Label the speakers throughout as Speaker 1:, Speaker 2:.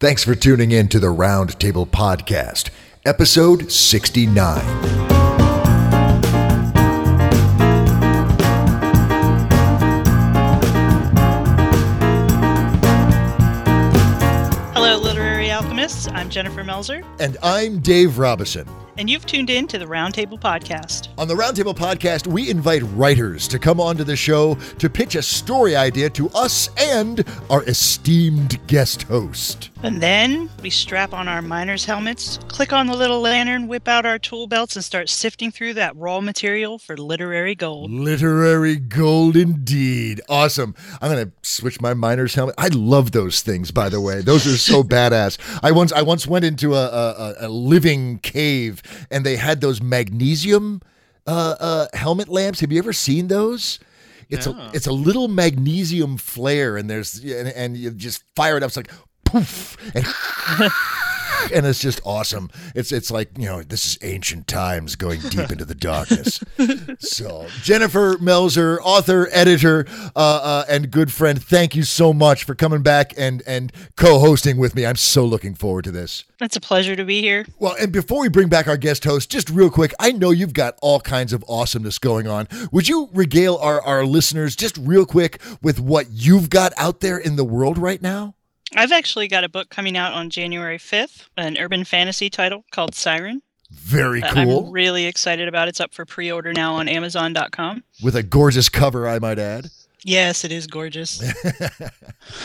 Speaker 1: Thanks for tuning in to the Roundtable Podcast, episode 69.
Speaker 2: Hello, literary alchemists. I'm Jennifer Melzer,
Speaker 1: And I'm Dave Robison.
Speaker 2: And you've tuned in to the Roundtable Podcast.
Speaker 1: On the Roundtable Podcast, we invite writers to come onto the show to pitch a story idea to us and our esteemed guest host.
Speaker 2: And then we strap on our miner's helmets, click on the little lantern, whip out our tool belts, and start sifting through that raw material for literary gold.
Speaker 1: Literary gold indeed. Awesome. I'm gonna switch my miner's helmet. I love those things, by the way. Those are so badass. I once I once went into a, a, a living cave and they had those magnesium uh, uh, helmet lamps. Have you ever seen those? It's a it's a little magnesium flare and there's and, and you just fire it up. It's like poof and and it's just awesome. It's it's like you know this is ancient times going deep into the darkness. so Jennifer Melzer, author, editor, uh, uh, and good friend, thank you so much for coming back and and co-hosting with me. I'm so looking forward to this.
Speaker 2: It's a pleasure to be here.
Speaker 1: Well, and before we bring back our guest host, just real quick, I know you've got all kinds of awesomeness going on. Would you regale our, our listeners just real quick with what you've got out there in the world right now?
Speaker 2: I've actually got a book coming out on January 5th, an urban fantasy title called Siren.
Speaker 1: Very
Speaker 2: that
Speaker 1: cool.
Speaker 2: I'm really excited about. It's up for pre order now on Amazon.com.
Speaker 1: with a gorgeous cover, I might add.
Speaker 2: Yes, it is gorgeous.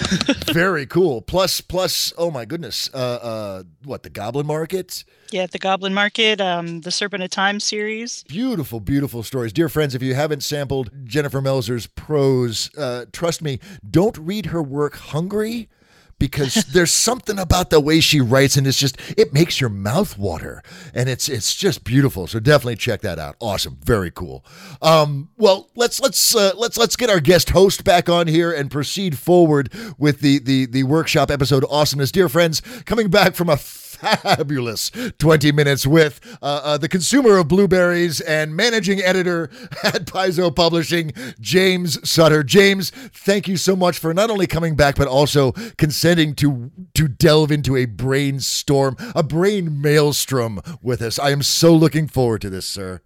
Speaker 1: Very cool. Plus, plus, oh my goodness, uh, uh, what the Goblin Market?
Speaker 2: yeah, the Goblin Market, um, the Serpent of Time series.
Speaker 1: Beautiful, beautiful stories, dear friends. If you haven't sampled Jennifer Melzer's prose, uh, trust me, don't read her work hungry. Because there's something about the way she writes, and it's just it makes your mouth water, and it's it's just beautiful. So definitely check that out. Awesome, very cool. Um, well, let's let's uh, let's let's get our guest host back on here and proceed forward with the the the workshop episode. Awesomeness, dear friends, coming back from a fabulous 20 minutes with uh, uh, the consumer of blueberries and managing editor at Paizo Publishing, James Sutter. James, thank you so much for not only coming back, but also consenting to, to delve into a brainstorm, a brain maelstrom with us. I am so looking forward to this, sir.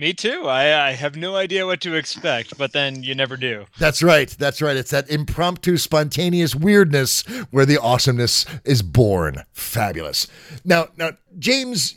Speaker 3: Me too. I, I have no idea what to expect, but then you never do.
Speaker 1: That's right. That's right. It's that impromptu, spontaneous weirdness where the awesomeness is born. Fabulous. Now, now, James,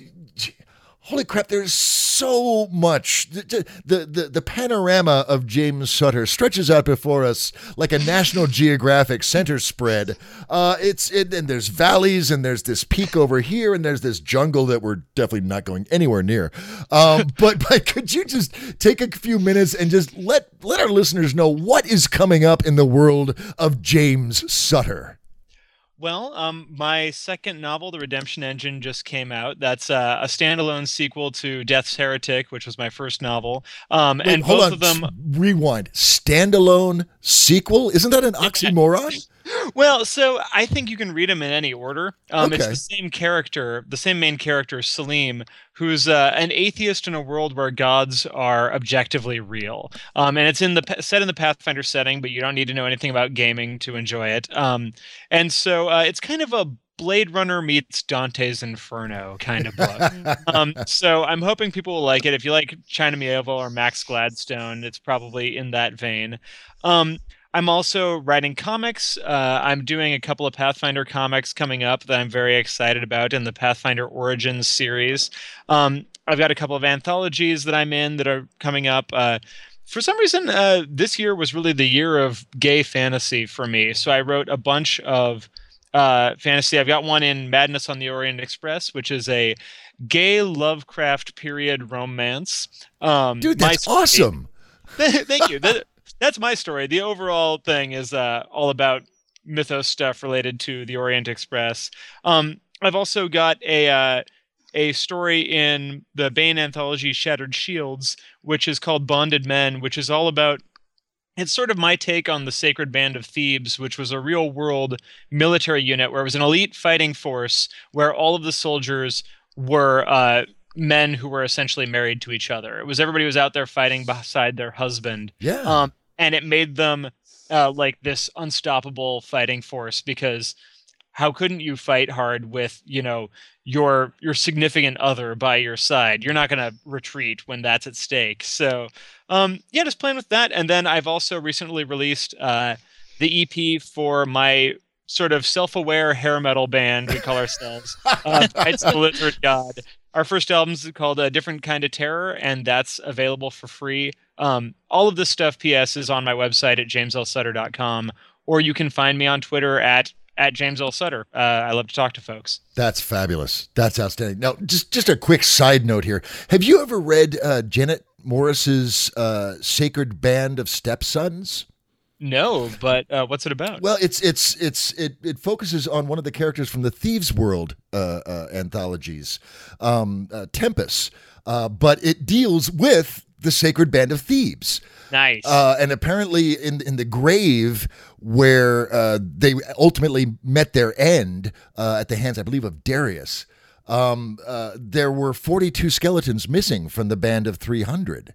Speaker 1: holy crap! There's so much. The the the, the panorama of James Sutter stretches out before us like a National Geographic center spread. Uh, it's it, and there's valleys and there's this peak over here and there's this jungle that we're definitely not going anywhere near. Um, but but could you just take a few minutes and just let let our listeners know what is coming up in the world of James Sutter?
Speaker 3: Well, um, my second novel, The Redemption Engine, just came out. That's uh, a standalone sequel to Death's Heretic, which was my first novel. Um,
Speaker 1: Wait,
Speaker 3: and
Speaker 1: hold
Speaker 3: both
Speaker 1: on.
Speaker 3: of them.
Speaker 1: Rewind. Standalone sequel? Isn't that an oxymoron?
Speaker 3: Well, so I think you can read them in any order. Um, It's the same character, the same main character, Salim, who's uh, an atheist in a world where gods are objectively real. Um, and it's in the set in the Pathfinder setting, but you don't need to know anything about gaming to enjoy it. Um, and so uh, it's kind of a Blade Runner meets Dante's Inferno kind of book. um, so I'm hoping people will like it. If you like China Mieville or Max Gladstone, it's probably in that vein. Um, I'm also writing comics. Uh, I'm doing a couple of Pathfinder comics coming up that I'm very excited about in the Pathfinder Origins series. Um, I've got a couple of anthologies that I'm in that are coming up. Uh, for some reason, uh, this year was really the year of gay fantasy for me. So I wrote a bunch of uh, fantasy. I've got one in Madness on the Orient Express, which is a gay Lovecraft period romance. Um,
Speaker 1: Dude, that's awesome.
Speaker 3: Thank you. That, that's my story. The overall thing is uh, all about mythos stuff related to the Orient Express. Um, I've also got a uh, a story in the Baen anthology Shattered Shields, which is called Bonded Men, which is all about it's sort of my take on the Sacred Band of Thebes, which was a real world military unit where it was an elite fighting force where all of the soldiers were uh, men who were essentially married to each other. It was everybody was out there fighting beside their husband,
Speaker 1: Yeah.
Speaker 3: um, and it made them uh, like this unstoppable fighting force because how couldn't you fight hard with you know your your significant other by your side? You're not going to retreat when that's at stake. So um yeah just playing with that. And then i've also recently released uh the ep for my sort of self-aware hair metal band we call ourselves uh it's the lizard god our first album is called a different kind of terror and that's available for free um all of this stuff ps is on my website at jameslsutter.com or you can find me on twitter at at James L. Sutter. Uh, I love to talk to folks.
Speaker 1: That's fabulous. That's outstanding. Now, just just a quick side note here. Have you ever read uh, Janet Morris's uh, Sacred Band of Stepsons?
Speaker 3: No, but uh, what's it about?
Speaker 1: Well, it's it's it's it it focuses on one of the characters from the Thieves World uh, uh, anthologies, um, uh, Tempus, uh, but it deals with the Sacred Band of Thebes.
Speaker 3: Nice.
Speaker 1: Uh, and apparently, in in the grave where uh, they ultimately met their end uh, at the hands, I believe, of Darius, um, uh, there were forty two skeletons missing from the band of three hundred.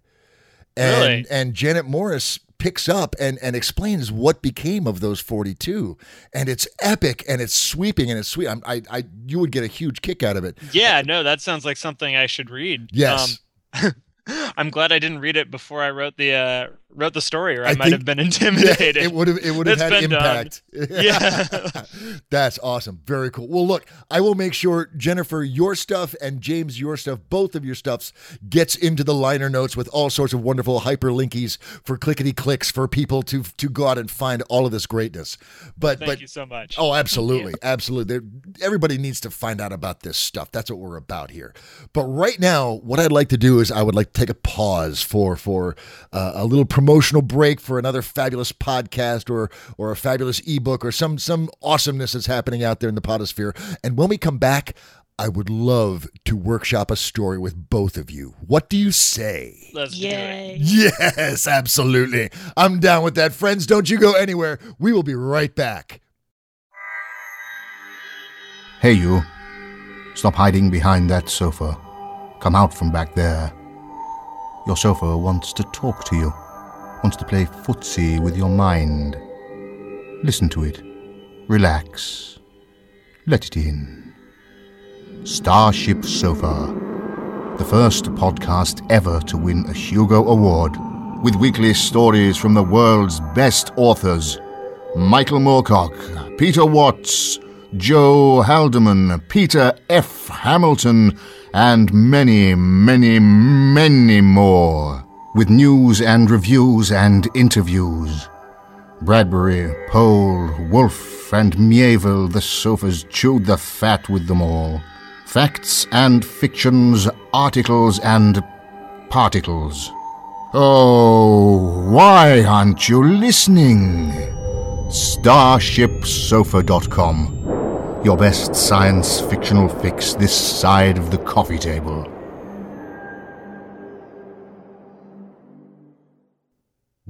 Speaker 1: And
Speaker 3: Really?
Speaker 1: and Janet Morris picks up and and explains what became of those 42 and it's epic and it's sweeping and it's sweet. I'm, I I you would get a huge kick out of it.
Speaker 3: Yeah, no, that sounds like something I should read.
Speaker 1: yes.
Speaker 3: Um, I'm glad I didn't read it before I wrote the uh, wrote the story, or I,
Speaker 1: I
Speaker 3: might have been intimidated.
Speaker 1: it would have it would have had
Speaker 3: done.
Speaker 1: impact.
Speaker 3: Yeah.
Speaker 1: That's awesome. Very cool. Well, look, I will make sure Jennifer your stuff and James your stuff, both of your stuffs gets into the liner notes with all sorts of wonderful hyperlinkies for clickety clicks for people to to go out and find all of this greatness. But
Speaker 3: Thank
Speaker 1: but
Speaker 3: you so much.
Speaker 1: Oh, absolutely. Absolutely. There, everybody needs to find out about this stuff. That's what we're about here. But right now, what I'd like to do is I would like to take a pause for for uh, a little promotional break for another fabulous podcast or or a fabulous ebook or some some awesomeness that's happening out there in the podosphere. And when we come back, I would love to workshop a story with both of you. What do you say?
Speaker 3: Let's do it.
Speaker 1: Yes, absolutely. I'm down with that. Friends, don't you go anywhere. We will be right back.
Speaker 4: Hey, you. Stop hiding behind that sofa. Come out from back there. Your sofa wants to talk to you, wants to play footsie with your mind. Listen to it. Relax. Let it in. Starship Sofa. The first podcast ever to win a Hugo Award, with weekly stories from the world's best authors Michael Moorcock, Peter Watts, Joe Haldeman, Peter F. Hamilton, and many, many, many more, with news and reviews and interviews. Bradbury, Pohl, Wolfe, and Mieville, the sofas chewed the fat with them all. Facts and fictions, articles and particles. Oh, why aren't you listening? StarshipSofa.com. Your best science fictional fix this side of the coffee table.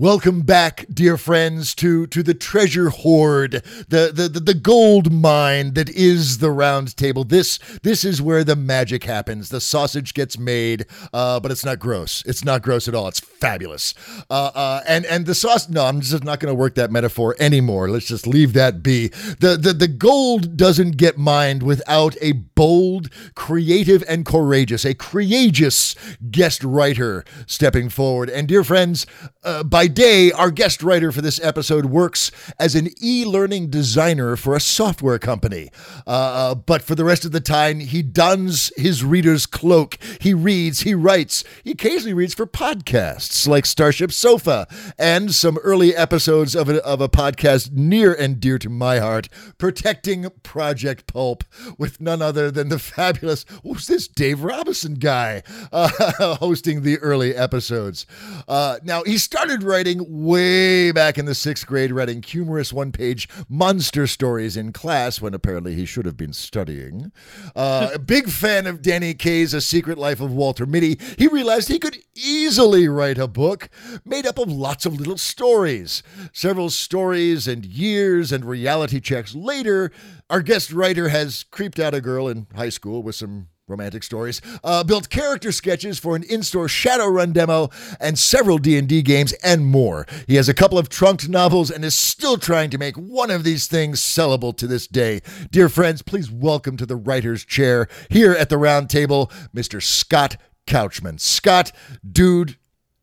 Speaker 1: Welcome back, dear friends, to to the treasure hoard, the, the the gold mine that is the round table. This this is where the magic happens. The sausage gets made, uh, but it's not gross. It's not gross at all. It's fabulous. Uh, uh, and and the sauce. No, I'm just not going to work that metaphor anymore. Let's just leave that be. The the the gold doesn't get mined without a bold, creative, and courageous, a courageous guest writer stepping forward. And dear friends, uh, by day, our guest writer for this episode works as an e learning designer for a software company. Uh, but for the rest of the time, he dons his reader's cloak. He reads, he writes, he occasionally reads for podcasts like Starship Sofa and some early episodes of a, of a podcast near and dear to my heart, Protecting Project Pulp, with none other than the fabulous, who's this Dave Robison guy uh, hosting the early episodes. Uh, now, he started writing way back in the sixth grade, writing humorous one page monster stories in class when apparently he should have been studying. Uh, a big fan of Danny Kaye's A Secret Life of Walter Mitty, he realized he could easily write a book made up of lots of little stories. Several stories and years and reality checks later, our guest writer has creeped out a girl in high school with some romantic stories, uh, built character sketches for an in-store Shadowrun demo and several D&D games and more. He has a couple of trunked novels and is still trying to make one of these things sellable to this day. Dear friends, please welcome to the writer's chair here at the round table, Mr. Scott Couchman. Scott, dude,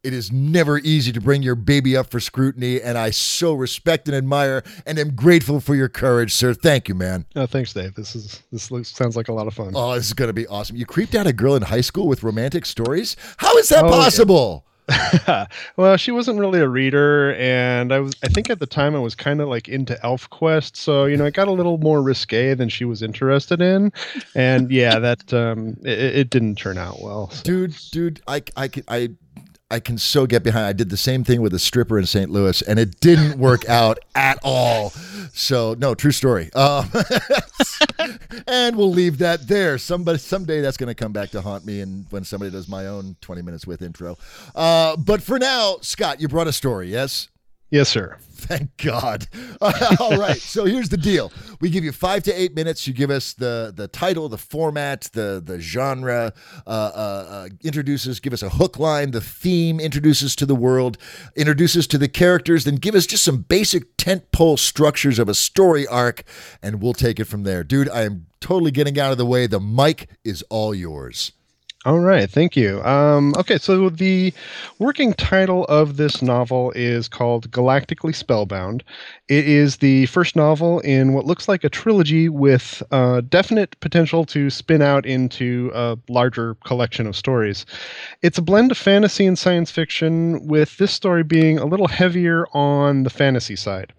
Speaker 1: it is never easy to bring your baby up for scrutiny, and I so respect and admire and am grateful for your courage, sir. Thank you, man.
Speaker 5: Oh, thanks, Dave. This is this looks, sounds like a lot of fun.
Speaker 1: Oh, this is going to be awesome. You creeped out a girl in high school with romantic stories? How is that
Speaker 5: Oh, yeah.
Speaker 1: possible?
Speaker 5: well, she wasn't really a reader, and I was I think at the time I was kind of like into ElfQuest, so you know it got a little more risque than she was interested in, and yeah, that um, it, it didn't turn out well. so-
Speaker 1: Dude, dude, I, I, I, I can so get behind. I did the same thing with a stripper in St. Louis, and it didn't work out at all. So, no, true story. Um, and we'll leave that there. Somebody, someday that's going to come back to haunt me, and when somebody does my own twenty minutes with intro. Uh, but for now, Scott, you brought a story, yes?
Speaker 5: Yes, sir.
Speaker 1: Thank God. All right. So here's the deal. We give you five to eight minutes. You give us the the title, the format, the the genre, uh, uh, uh, introduces, give us a hook line, the theme, introduces to the world, introduces to the characters, then give us just some basic tentpole structures of a story arc, and we'll take it from there. Dude, I am totally getting out of the way. The mic is all yours.
Speaker 5: All right, thank you. Um, okay, so the working title of this novel is called Galactically Spellbound. It is the first novel in what looks like a trilogy with uh, definite potential to spin out into a larger collection of stories. It's a blend of fantasy and science fiction, with this story being a little heavier on the fantasy side.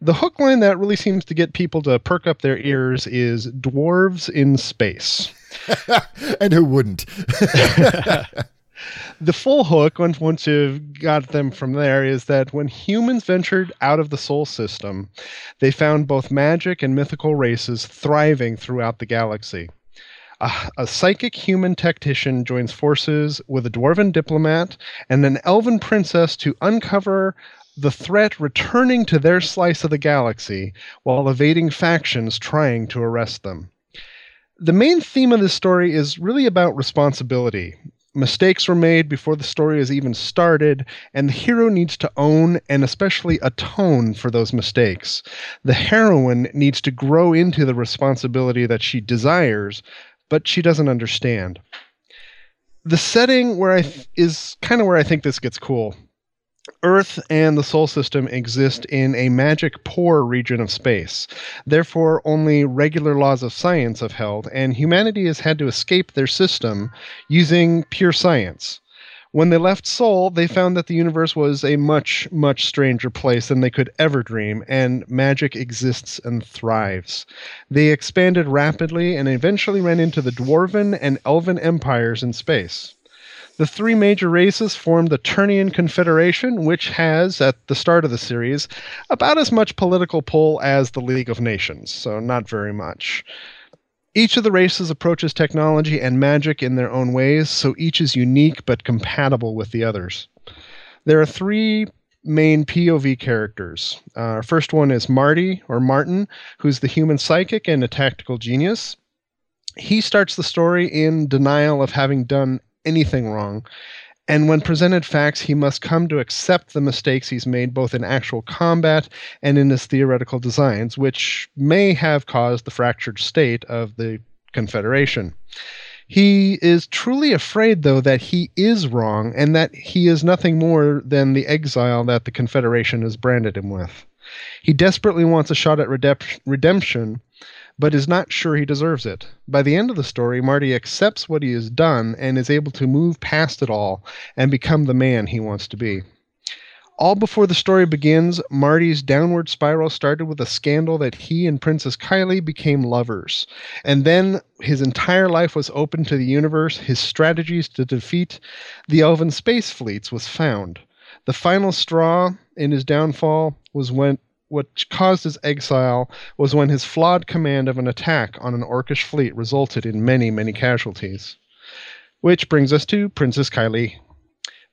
Speaker 5: The hook line that really seems to get people to perk up their ears is dwarves in space.
Speaker 1: and who wouldn't?
Speaker 5: the full hook once you've got them from there is that when humans ventured out of the sol system they found both magic and mythical races thriving throughout the galaxy a, a psychic human tactician joins forces with a dwarven diplomat and an elven princess to uncover the threat returning to their slice of the galaxy while evading factions trying to arrest them the main theme of this story is really about responsibility mistakes were made before the story is even started, and the hero needs to own and especially atone for those mistakes. The heroine needs to grow into the responsibility that she desires, but she doesn't understand. The setting where I th- is kind of where I think this gets cool. Earth and the Sol system exist in a magic poor region of space. Therefore, only regular laws of science have held, and humanity has had to escape their system using pure science. When they left Sol, they found that the universe was a much, much stranger place than they could ever dream, and magic exists and thrives. They expanded rapidly and eventually ran into the Dwarven and Elven empires in space. The three major races formed the Turnian Confederation, which has, at the start of the series, about as much political pull as the League of Nations, so not very much. Each of the races approaches technology and magic in their own ways, so each is unique but compatible with the others. There are three main POV characters. Uh, our first one is Marty, or Martin, who's the human psychic and a tactical genius. He starts the story in denial of having done anything wrong. And when presented facts, he must come to accept the mistakes he's made both in actual combat and in his theoretical designs, which may have caused the fractured state of the Confederation. He is truly afraid, though, that he is wrong and that he is nothing more than the exile that the Confederation has branded him with. He desperately wants a shot at redemption, but is not sure he deserves it. By the end of the story, Marty accepts what he has done and is able to move past it all and become the man he wants to be. All before the story begins, Marty's downward spiral started with a scandal that he and Princess Kylie became lovers. And then his entire life was open to the universe. His strategies to defeat the elven space fleets was found. The final straw in his downfall was when what caused his exile was when his flawed command of an attack on an orcish fleet resulted in many, many casualties. Which brings us to Princess Kylie,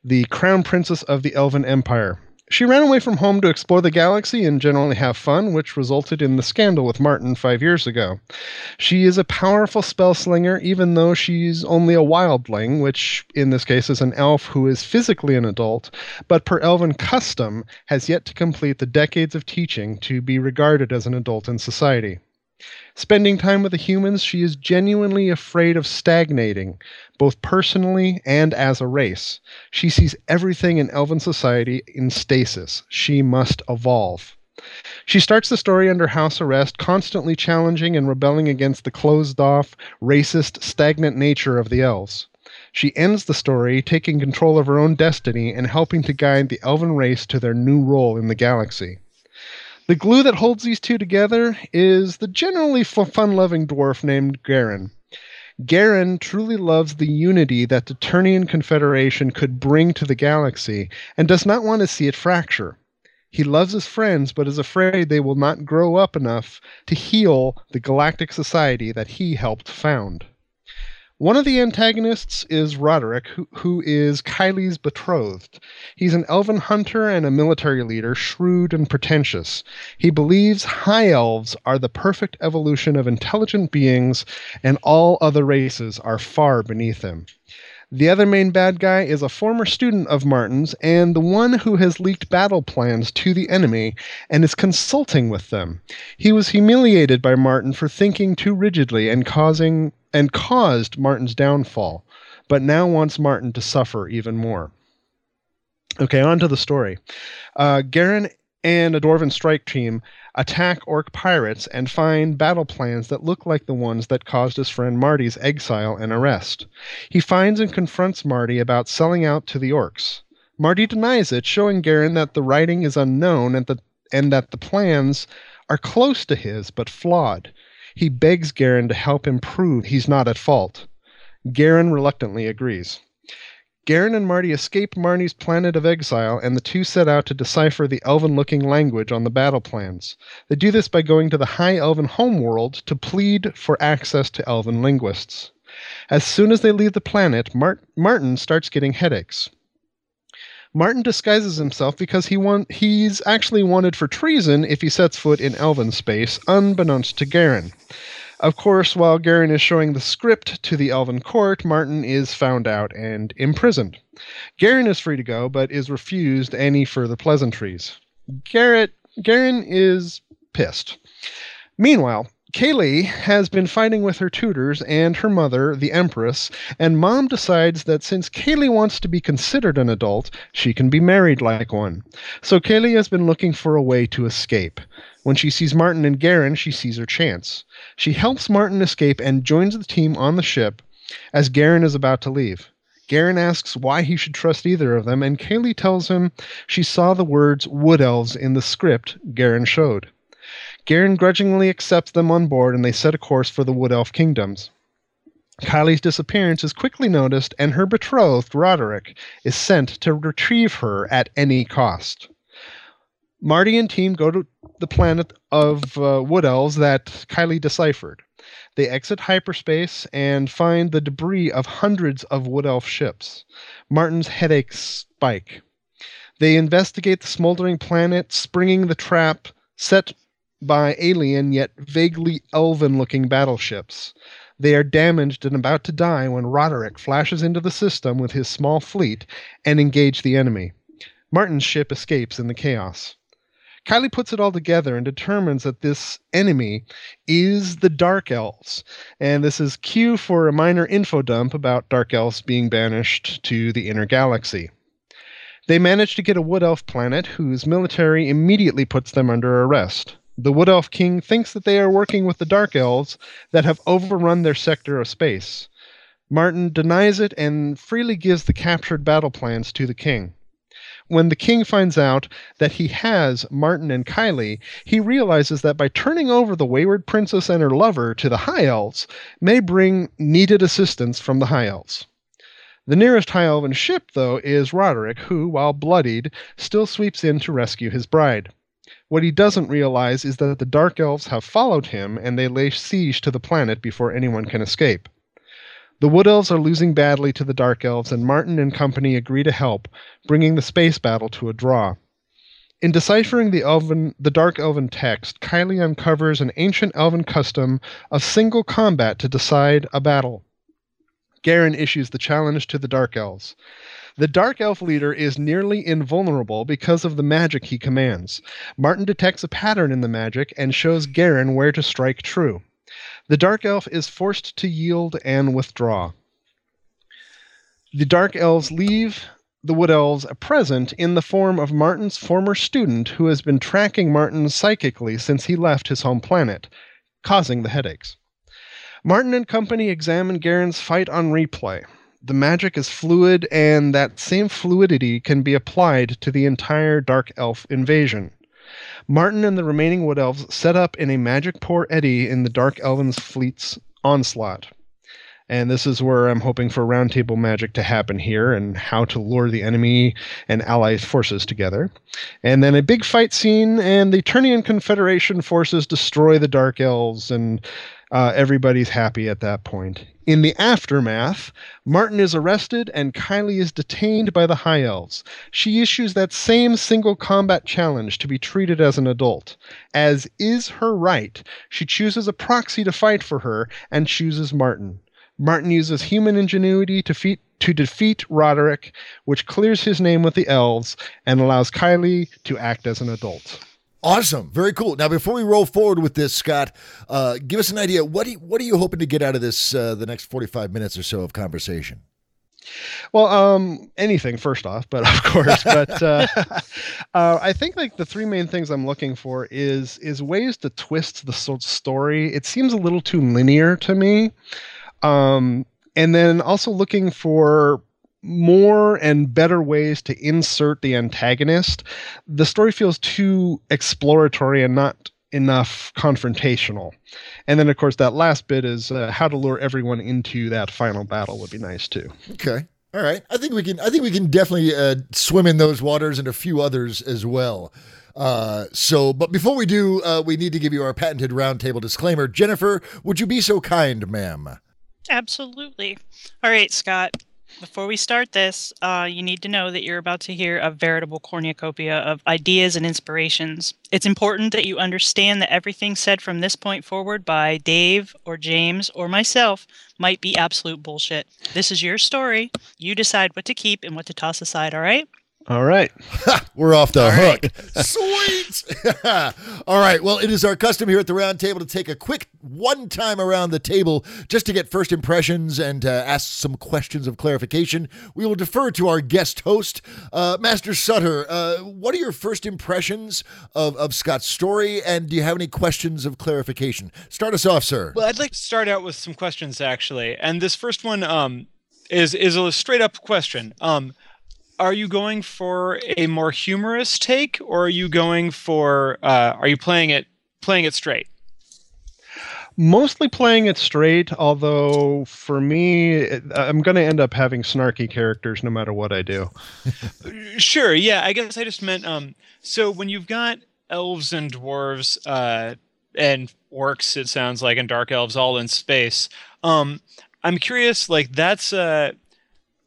Speaker 5: the crown princess of the Elven Empire. She ran away from home to explore the galaxy and generally have fun, which resulted in the scandal with Martin five years ago. She is a powerful spell slinger, even though she's only a wildling, which in this case is an elf who is physically an adult, but per elven custom has yet to complete the decades of teaching to be regarded as an adult in society. Spending time with the humans, she is genuinely afraid of stagnating, both personally and as a race. She sees everything in elven society in stasis. She must evolve. She starts the story under house arrest, constantly challenging and rebelling against the closed off, racist, stagnant nature of the elves. She ends the story taking control of her own destiny and helping to guide the elven race to their new role in the galaxy. The glue that holds these two together is the generally fun loving dwarf named Garen. Garen truly loves the unity that the Turnian Confederation could bring to the galaxy and does not want to see it fracture. He loves his friends, but is afraid they will not grow up enough to heal the galactic society that he helped found. One of the antagonists is Roderick, who, who is Kylie's betrothed. He's an elven hunter and a military leader, shrewd and pretentious. He believes high elves are the perfect evolution of intelligent beings, and all other races are far beneath him. The other main bad guy is a former student of Martin's and the one who has leaked battle plans to the enemy and is consulting with them. He was humiliated by Martin for thinking too rigidly and causing and caused Martin's downfall, but now wants Martin to suffer even more. Okay, on to the story. Uh, Garen and a Dwarven strike team attack orc pirates and find battle plans that look like the ones that caused his friend Marty's exile and arrest. He finds and confronts Marty about selling out to the orcs. Marty denies it, showing Garen that the writing is unknown and, the, and that the plans are close to his but flawed. He begs Garen to help him prove he's not at fault. Garen reluctantly agrees. Garen and Marty escape Marnie's planet of exile, and the two set out to decipher the elven looking language on the battle plans. They do this by going to the High Elven homeworld to plead for access to elven linguists. As soon as they leave the planet, Mart- Martin starts getting headaches. Martin disguises himself because he want- he's actually wanted for treason if he sets foot in elven space, unbeknownst to Garen. Of course, while Garen is showing the script to the Elven court, Martin is found out and imprisoned. Garen is free to go, but is refused any further pleasantries. Garrett, Garen is pissed. Meanwhile, Kaylee has been fighting with her tutors and her mother, the Empress, and mom decides that since Kaylee wants to be considered an adult, she can be married like one. So Kaylee has been looking for a way to escape. When she sees Martin and Garen, she sees her chance. She helps Martin escape and joins the team on the ship as Garen is about to leave. Garen asks why he should trust either of them, and Kaylee tells him she saw the words Wood Elves in the script Garen showed. Garen grudgingly accepts them on board and they set a course for the Wood Elf kingdoms. Kylie's disappearance is quickly noticed, and her betrothed, Roderick, is sent to retrieve her at any cost. Marty and team go to the planet of uh, Wood Elves that Kylie deciphered. They exit hyperspace and find the debris of hundreds of Wood Elf ships. Martin's headaches spike. They investigate the smoldering planet, springing the trap set by alien yet vaguely elven looking battleships. They are damaged and about to die when Roderick flashes into the system with his small fleet and engage the enemy. Martin's ship escapes in the chaos. Kylie puts it all together and determines that this enemy is the Dark Elves. And this is cue for a minor info dump about Dark Elves being banished to the inner galaxy. They manage to get a Wood Elf planet whose military immediately puts them under arrest. The Wood Elf King thinks that they are working with the Dark Elves that have overrun their sector of space. Martin denies it and freely gives the captured battle plans to the king. When the king finds out that he has Martin and Kylie, he realizes that by turning over the wayward princess and her lover to the High Elves may bring needed assistance from the High Elves. The nearest High Elven ship, though, is Roderick, who, while bloodied, still sweeps in to rescue his bride. What he doesn't realize is that the Dark Elves have followed him and they lay siege to the planet before anyone can escape. The Wood Elves are losing badly to the Dark Elves, and Martin and company agree to help, bringing the space battle to a draw. In deciphering the elven, the dark elven text, Kylie uncovers an ancient elven custom of single combat to decide a battle. Garen issues the challenge to the dark elves. The dark elf leader is nearly invulnerable because of the magic he commands. Martin detects a pattern in the magic and shows Garen where to strike true. The dark elf is forced to yield and withdraw. The dark elves leave the Wood Elves a present in the form of Martin's former student who has been tracking Martin psychically since he left his home planet, causing the headaches. Martin and company examine Garen's fight on replay. The magic is fluid, and that same fluidity can be applied to the entire Dark Elf invasion. Martin and the remaining Wood Elves set up in a magic poor eddy in the Dark Elven's fleet's onslaught. And this is where I'm hoping for roundtable magic to happen here and how to lure the enemy and allied forces together. And then a big fight scene, and the Turnian Confederation forces destroy the Dark Elves, and uh, everybody's happy at that point. In the aftermath, Martin is arrested and Kylie is detained by the High Elves. She issues that same single combat challenge to be treated as an adult. As is her right, she chooses a proxy to fight for her and chooses Martin. Martin uses human ingenuity to, feat, to defeat Roderick, which clears his name with the elves and allows Kylie to act as an adult.
Speaker 1: Awesome, very cool. Now, before we roll forward with this, Scott, uh, give us an idea. What do you, what are you hoping to get out of this uh, the next forty five minutes or so of conversation?
Speaker 5: Well, um, anything first off, but of course, but uh, uh, I think like the three main things I'm looking for is is ways to twist the story. It seems a little too linear to me. Um, and then also looking for more and better ways to insert the antagonist. The story feels too exploratory and not enough confrontational. And then, of course, that last bit is uh, how to lure everyone into that final battle would be nice too.
Speaker 1: Okay. All right. I think we can. I think we can definitely uh, swim in those waters and a few others as well. Uh, so, but before we do, uh, we need to give you our patented roundtable disclaimer. Jennifer, would you be so kind, ma'am?
Speaker 2: Absolutely. All right, Scott. Before we start this, uh, you need to know that you're about to hear a veritable cornucopia of ideas and inspirations. It's important that you understand that everything said from this point forward by Dave or James or myself might be absolute bullshit. This is your story. You decide what to keep and what to toss aside, all right?
Speaker 5: All right.
Speaker 1: We're off the All hook. Right. Sweet. All right. Well, it is our custom here at the round table to take a quick one time around the table just to get first impressions and uh, ask some questions of clarification. We will defer to our guest host, uh, Master Sutter. Uh, what are your first impressions of, of Scott's story? And do you have any questions of clarification? Start us off, sir.
Speaker 3: Well, I'd like to start out with some questions, actually. And this first one um, is, is a straight up question. Um, are you going for a more humorous take or are you going for uh, are you playing it playing it straight?
Speaker 5: Mostly playing it straight although for me i'm going to end up having snarky characters no matter what i do.
Speaker 3: Sure yeah i guess i just meant um so when you've got elves and dwarves uh and orcs it sounds like and dark elves all in space um i'm curious like that's uh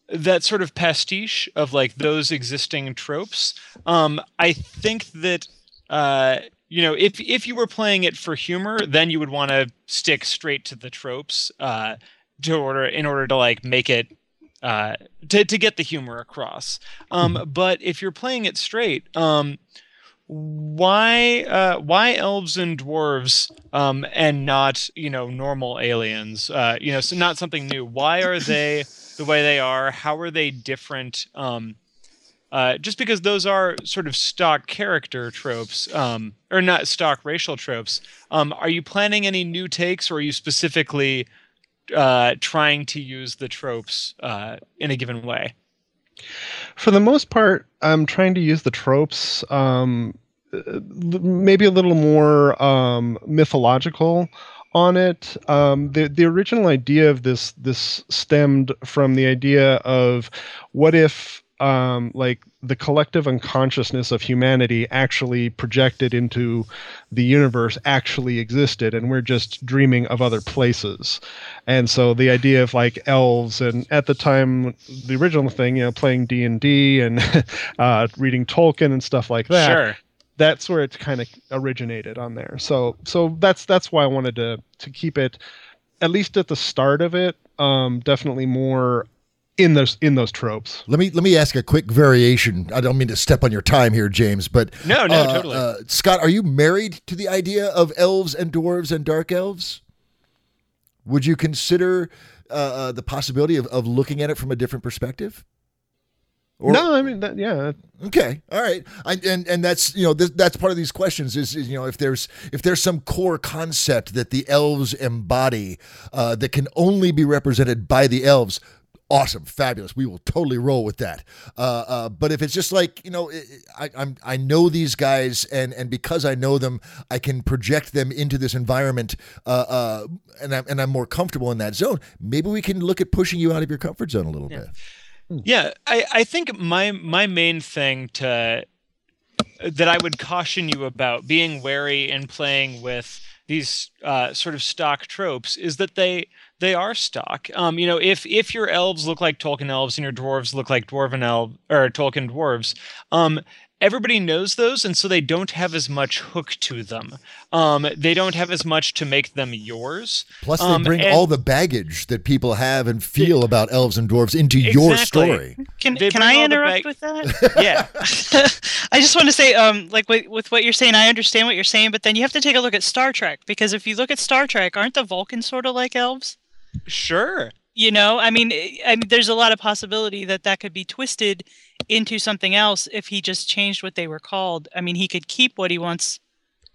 Speaker 3: that sort of pastiche of like those existing tropes. Um, I think that uh, you know if if you were playing it for humor, then you would want to stick straight to the tropes uh, to order in order to like make it uh, to to get the humor across. Um, mm-hmm. But if you're playing it straight, um, why uh, why elves and dwarves um, and not you know normal aliens? Uh, you know, so not something new. Why are they the way they are? How are they different? Um, uh, just because those are sort of stock character tropes, um, or not stock racial tropes. Um, are you planning any new takes, or are you specifically uh, trying to use the tropes uh, in a given way?
Speaker 5: For the most part, I'm trying to use the tropes, um, maybe a little more um, mythological on it. Um, the the original idea of this this stemmed from the idea of what if um, like the collective unconsciousness of humanity actually projected into the universe actually existed and we're just dreaming of other places and so the idea of like elves and at the time the original thing you know playing d&d and uh, reading tolkien and stuff like that
Speaker 3: sure.
Speaker 5: That's where it kind of originated on there. So so that's that's why I wanted to to keep it at least at the start of it um definitely more in those in those tropes.
Speaker 1: Let me let me ask a quick variation. I don't mean to step on your time here, James, but
Speaker 3: No, no,
Speaker 1: uh,
Speaker 3: totally.
Speaker 1: uh, Scott, are you married to the idea of elves and dwarves and dark elves? Would you consider uh, uh, the possibility of, of looking at it from a different perspective? Or-
Speaker 5: no, I mean that yeah.
Speaker 1: Okay, all right, I, and and that's you know th- that's part of these questions is, is you know if there's if there's some core concept that the elves embody uh, that can only be represented by the elves. Awesome, fabulous. We will totally roll with that. Uh, uh, but if it's just like you know, I, I'm I know these guys, and and because I know them, I can project them into this environment, uh, uh, and I'm and I'm more comfortable in that zone. Maybe we can look at pushing you out of your comfort zone a little bit.
Speaker 3: Yeah, I, I think my my main thing to that I would caution you about being wary and playing with these uh, sort of stock tropes is that they they are stock. Um, you know, if if your elves look like Tolkien elves and your dwarves look like dwarven elves or Tolkien dwarves, um, everybody knows those, and so they don't have as much hook to them. Um, they don't have as much to make them yours.
Speaker 1: Plus, they
Speaker 3: Um,
Speaker 1: bring
Speaker 3: and-
Speaker 1: all the baggage that people have and feel about elves and dwarves into your story.
Speaker 2: Can
Speaker 3: They
Speaker 2: can I interrupt
Speaker 3: bag-
Speaker 2: with that?
Speaker 3: Yeah.
Speaker 2: I just want to say, um, like with, with what you're saying, I understand what you're saying, but then you have to take a look at Star Trek because if you look at Star Trek, aren't the Vulcans sort of like elves?
Speaker 3: Sure.
Speaker 2: You know, I mean, I I mean, there's a lot of possibility that that could be twisted into something else if he just changed what they were called. I mean, he could keep what he wants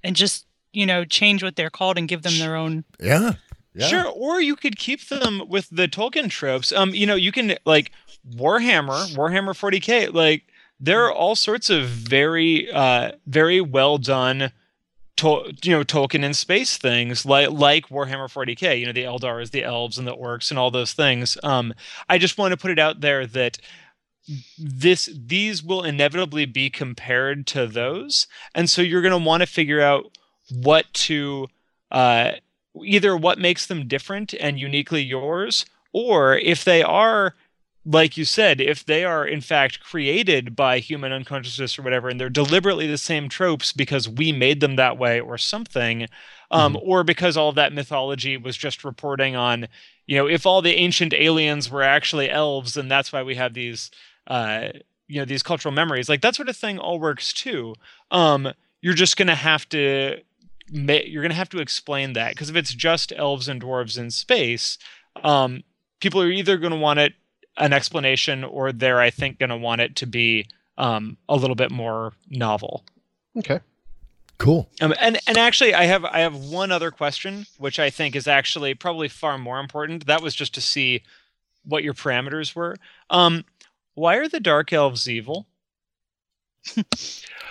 Speaker 2: and just you know change what they're called and give them their own.
Speaker 1: Yeah. Yeah.
Speaker 3: Sure, or you could keep them with the Tolkien tropes. Um, you know, you can like Warhammer, Warhammer 40k. Like there are all sorts of very, uh, very well done, to- you know, Tolkien in space things like like Warhammer 40k. You know, the Eldars, the elves, and the orcs, and all those things. Um, I just want to put it out there that this these will inevitably be compared to those, and so you're going to want to figure out what to. Uh, either what makes them different and uniquely yours, or if they are, like you said, if they are in fact created by human unconsciousness or whatever, and they're deliberately the same tropes because we made them that way or something, um, or because all of that mythology was just reporting on, you know, if all the ancient aliens were actually elves, and that's why we have these. Uh, you know these cultural memories like that sort of thing all works too um you're just gonna have to ma- you're going to have to explain that because if it's just elves and dwarves in space um, people are either going to want it an explanation or they're i think going to want it to be um, a little bit more novel
Speaker 5: Okay.
Speaker 1: Cool.
Speaker 3: um, and and actually i have i have one other question which i think is actually probably far more important that was just to see what your parameters were um, why are the dark elves evil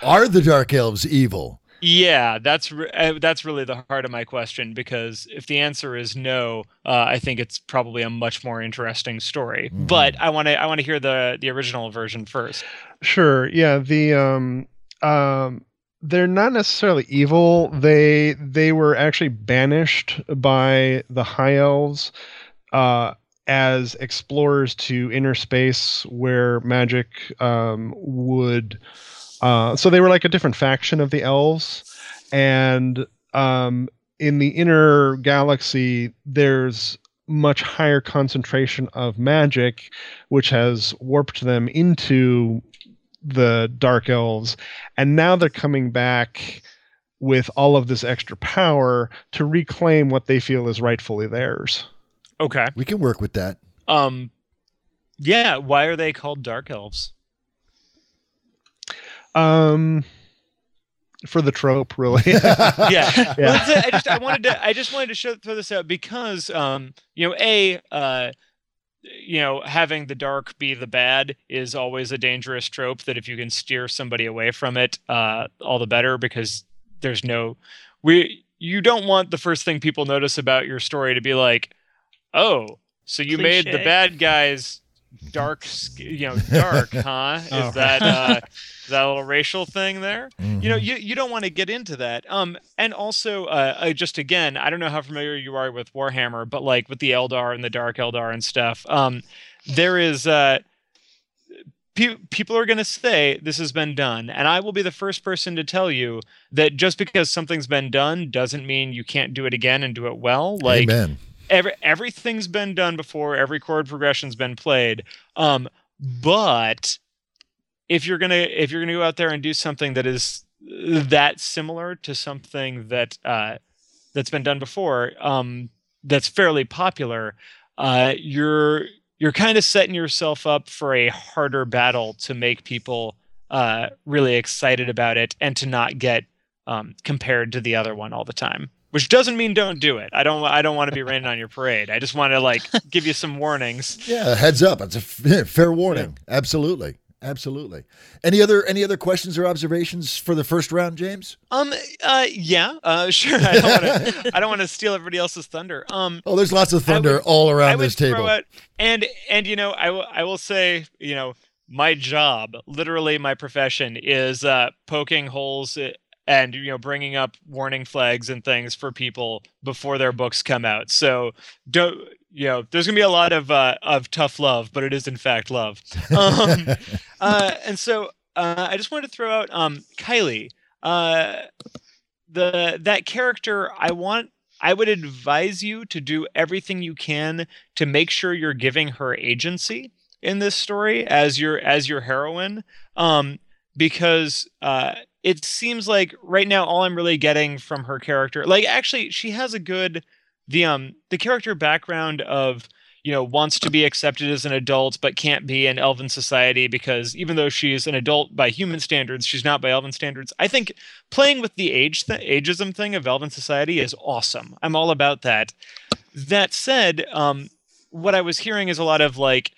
Speaker 1: Are the dark elves evil?
Speaker 3: Yeah, that's re- uh, that's really the heart of my question because if the answer is no, uh, I think it's probably a much more interesting story.
Speaker 1: Mhm.
Speaker 3: But I want to I want to hear the the original version first.
Speaker 5: Sure. Yeah. The um um they're not necessarily evil. They they were actually banished by the high elves uh as explorers to inner space where magic um would uh so they were like a different faction of the elves. And um in the inner galaxy there's much higher concentration of magic which has warped them into the dark elves. And now they're coming back with all of this extra power to reclaim what they feel is rightfully theirs
Speaker 3: Okay.
Speaker 1: We can work with that.
Speaker 3: Um. Yeah. Why are they called dark elves?
Speaker 5: um for the trope really
Speaker 3: yeah.
Speaker 5: Yeah.
Speaker 3: Well. I just I wanted to I just wanted to show, throw this out because um you know a uh you know having the dark be the bad is always a dangerous trope that if you can steer somebody away from it uh all the better because there's no we you don't want the first thing people notice about your story to be like oh so you made the bad guys dark you know dark huh? Is
Speaker 5: Oh.
Speaker 3: that uh is that a little racial thing there? You know you, you don't want to get into that. Um and also uh I just again i don't know how familiar you are with warhammer but like with the eldar and the dark eldar and stuff um there is uh pe- people are going to say this has been done and i will be the first person to tell you that just because something's been done doesn't mean you can't do it again and do it well. Like
Speaker 1: Amen.
Speaker 3: Every, everything's been done before every chord progression's been played. Um but if you're gonna if you're gonna go out there and do something that is that similar to something that uh that's been done before um that's fairly popular uh you're you're kind of setting yourself up for a harder battle to make people uh really excited about it and to not get um compared to the other one all the time which doesn't mean don't do it. I don't. I don't want to be raining on your parade. I just want to like give you some warnings.
Speaker 1: Yeah, heads up. It's a f- fair warning. Absolutely. Absolutely. Any other any other questions or observations for the first round, James?
Speaker 3: Um. Uh. Yeah. Uh. Sure. I don't want to. I don't want to steal everybody else's thunder. Um.
Speaker 1: Oh, there's lots of thunder
Speaker 3: would-
Speaker 1: all around this table.
Speaker 3: out and and you know I will I will say you know my job literally my profession is uh poking holes and you know bringing up warning flags and things for people before their books come out. So don't you know there's gonna be a lot of uh of tough love, but it is in fact love. Um, uh, and so uh, I just wanted to throw out um, Kylie. Uh, the that character, I want. I would advise you to do everything you can to make sure you're giving her agency in this story as your as your heroine, um, because uh, it seems like right now all I'm really getting from her character, like actually she has a good the um the character background of you know wants to be accepted as an adult but can't be in elven society because even though she's an adult by human standards she's not by elven standards. I think playing with the age th- ageism thing of elven society is awesome. I'm all about that. That said um what i was hearing is a lot of like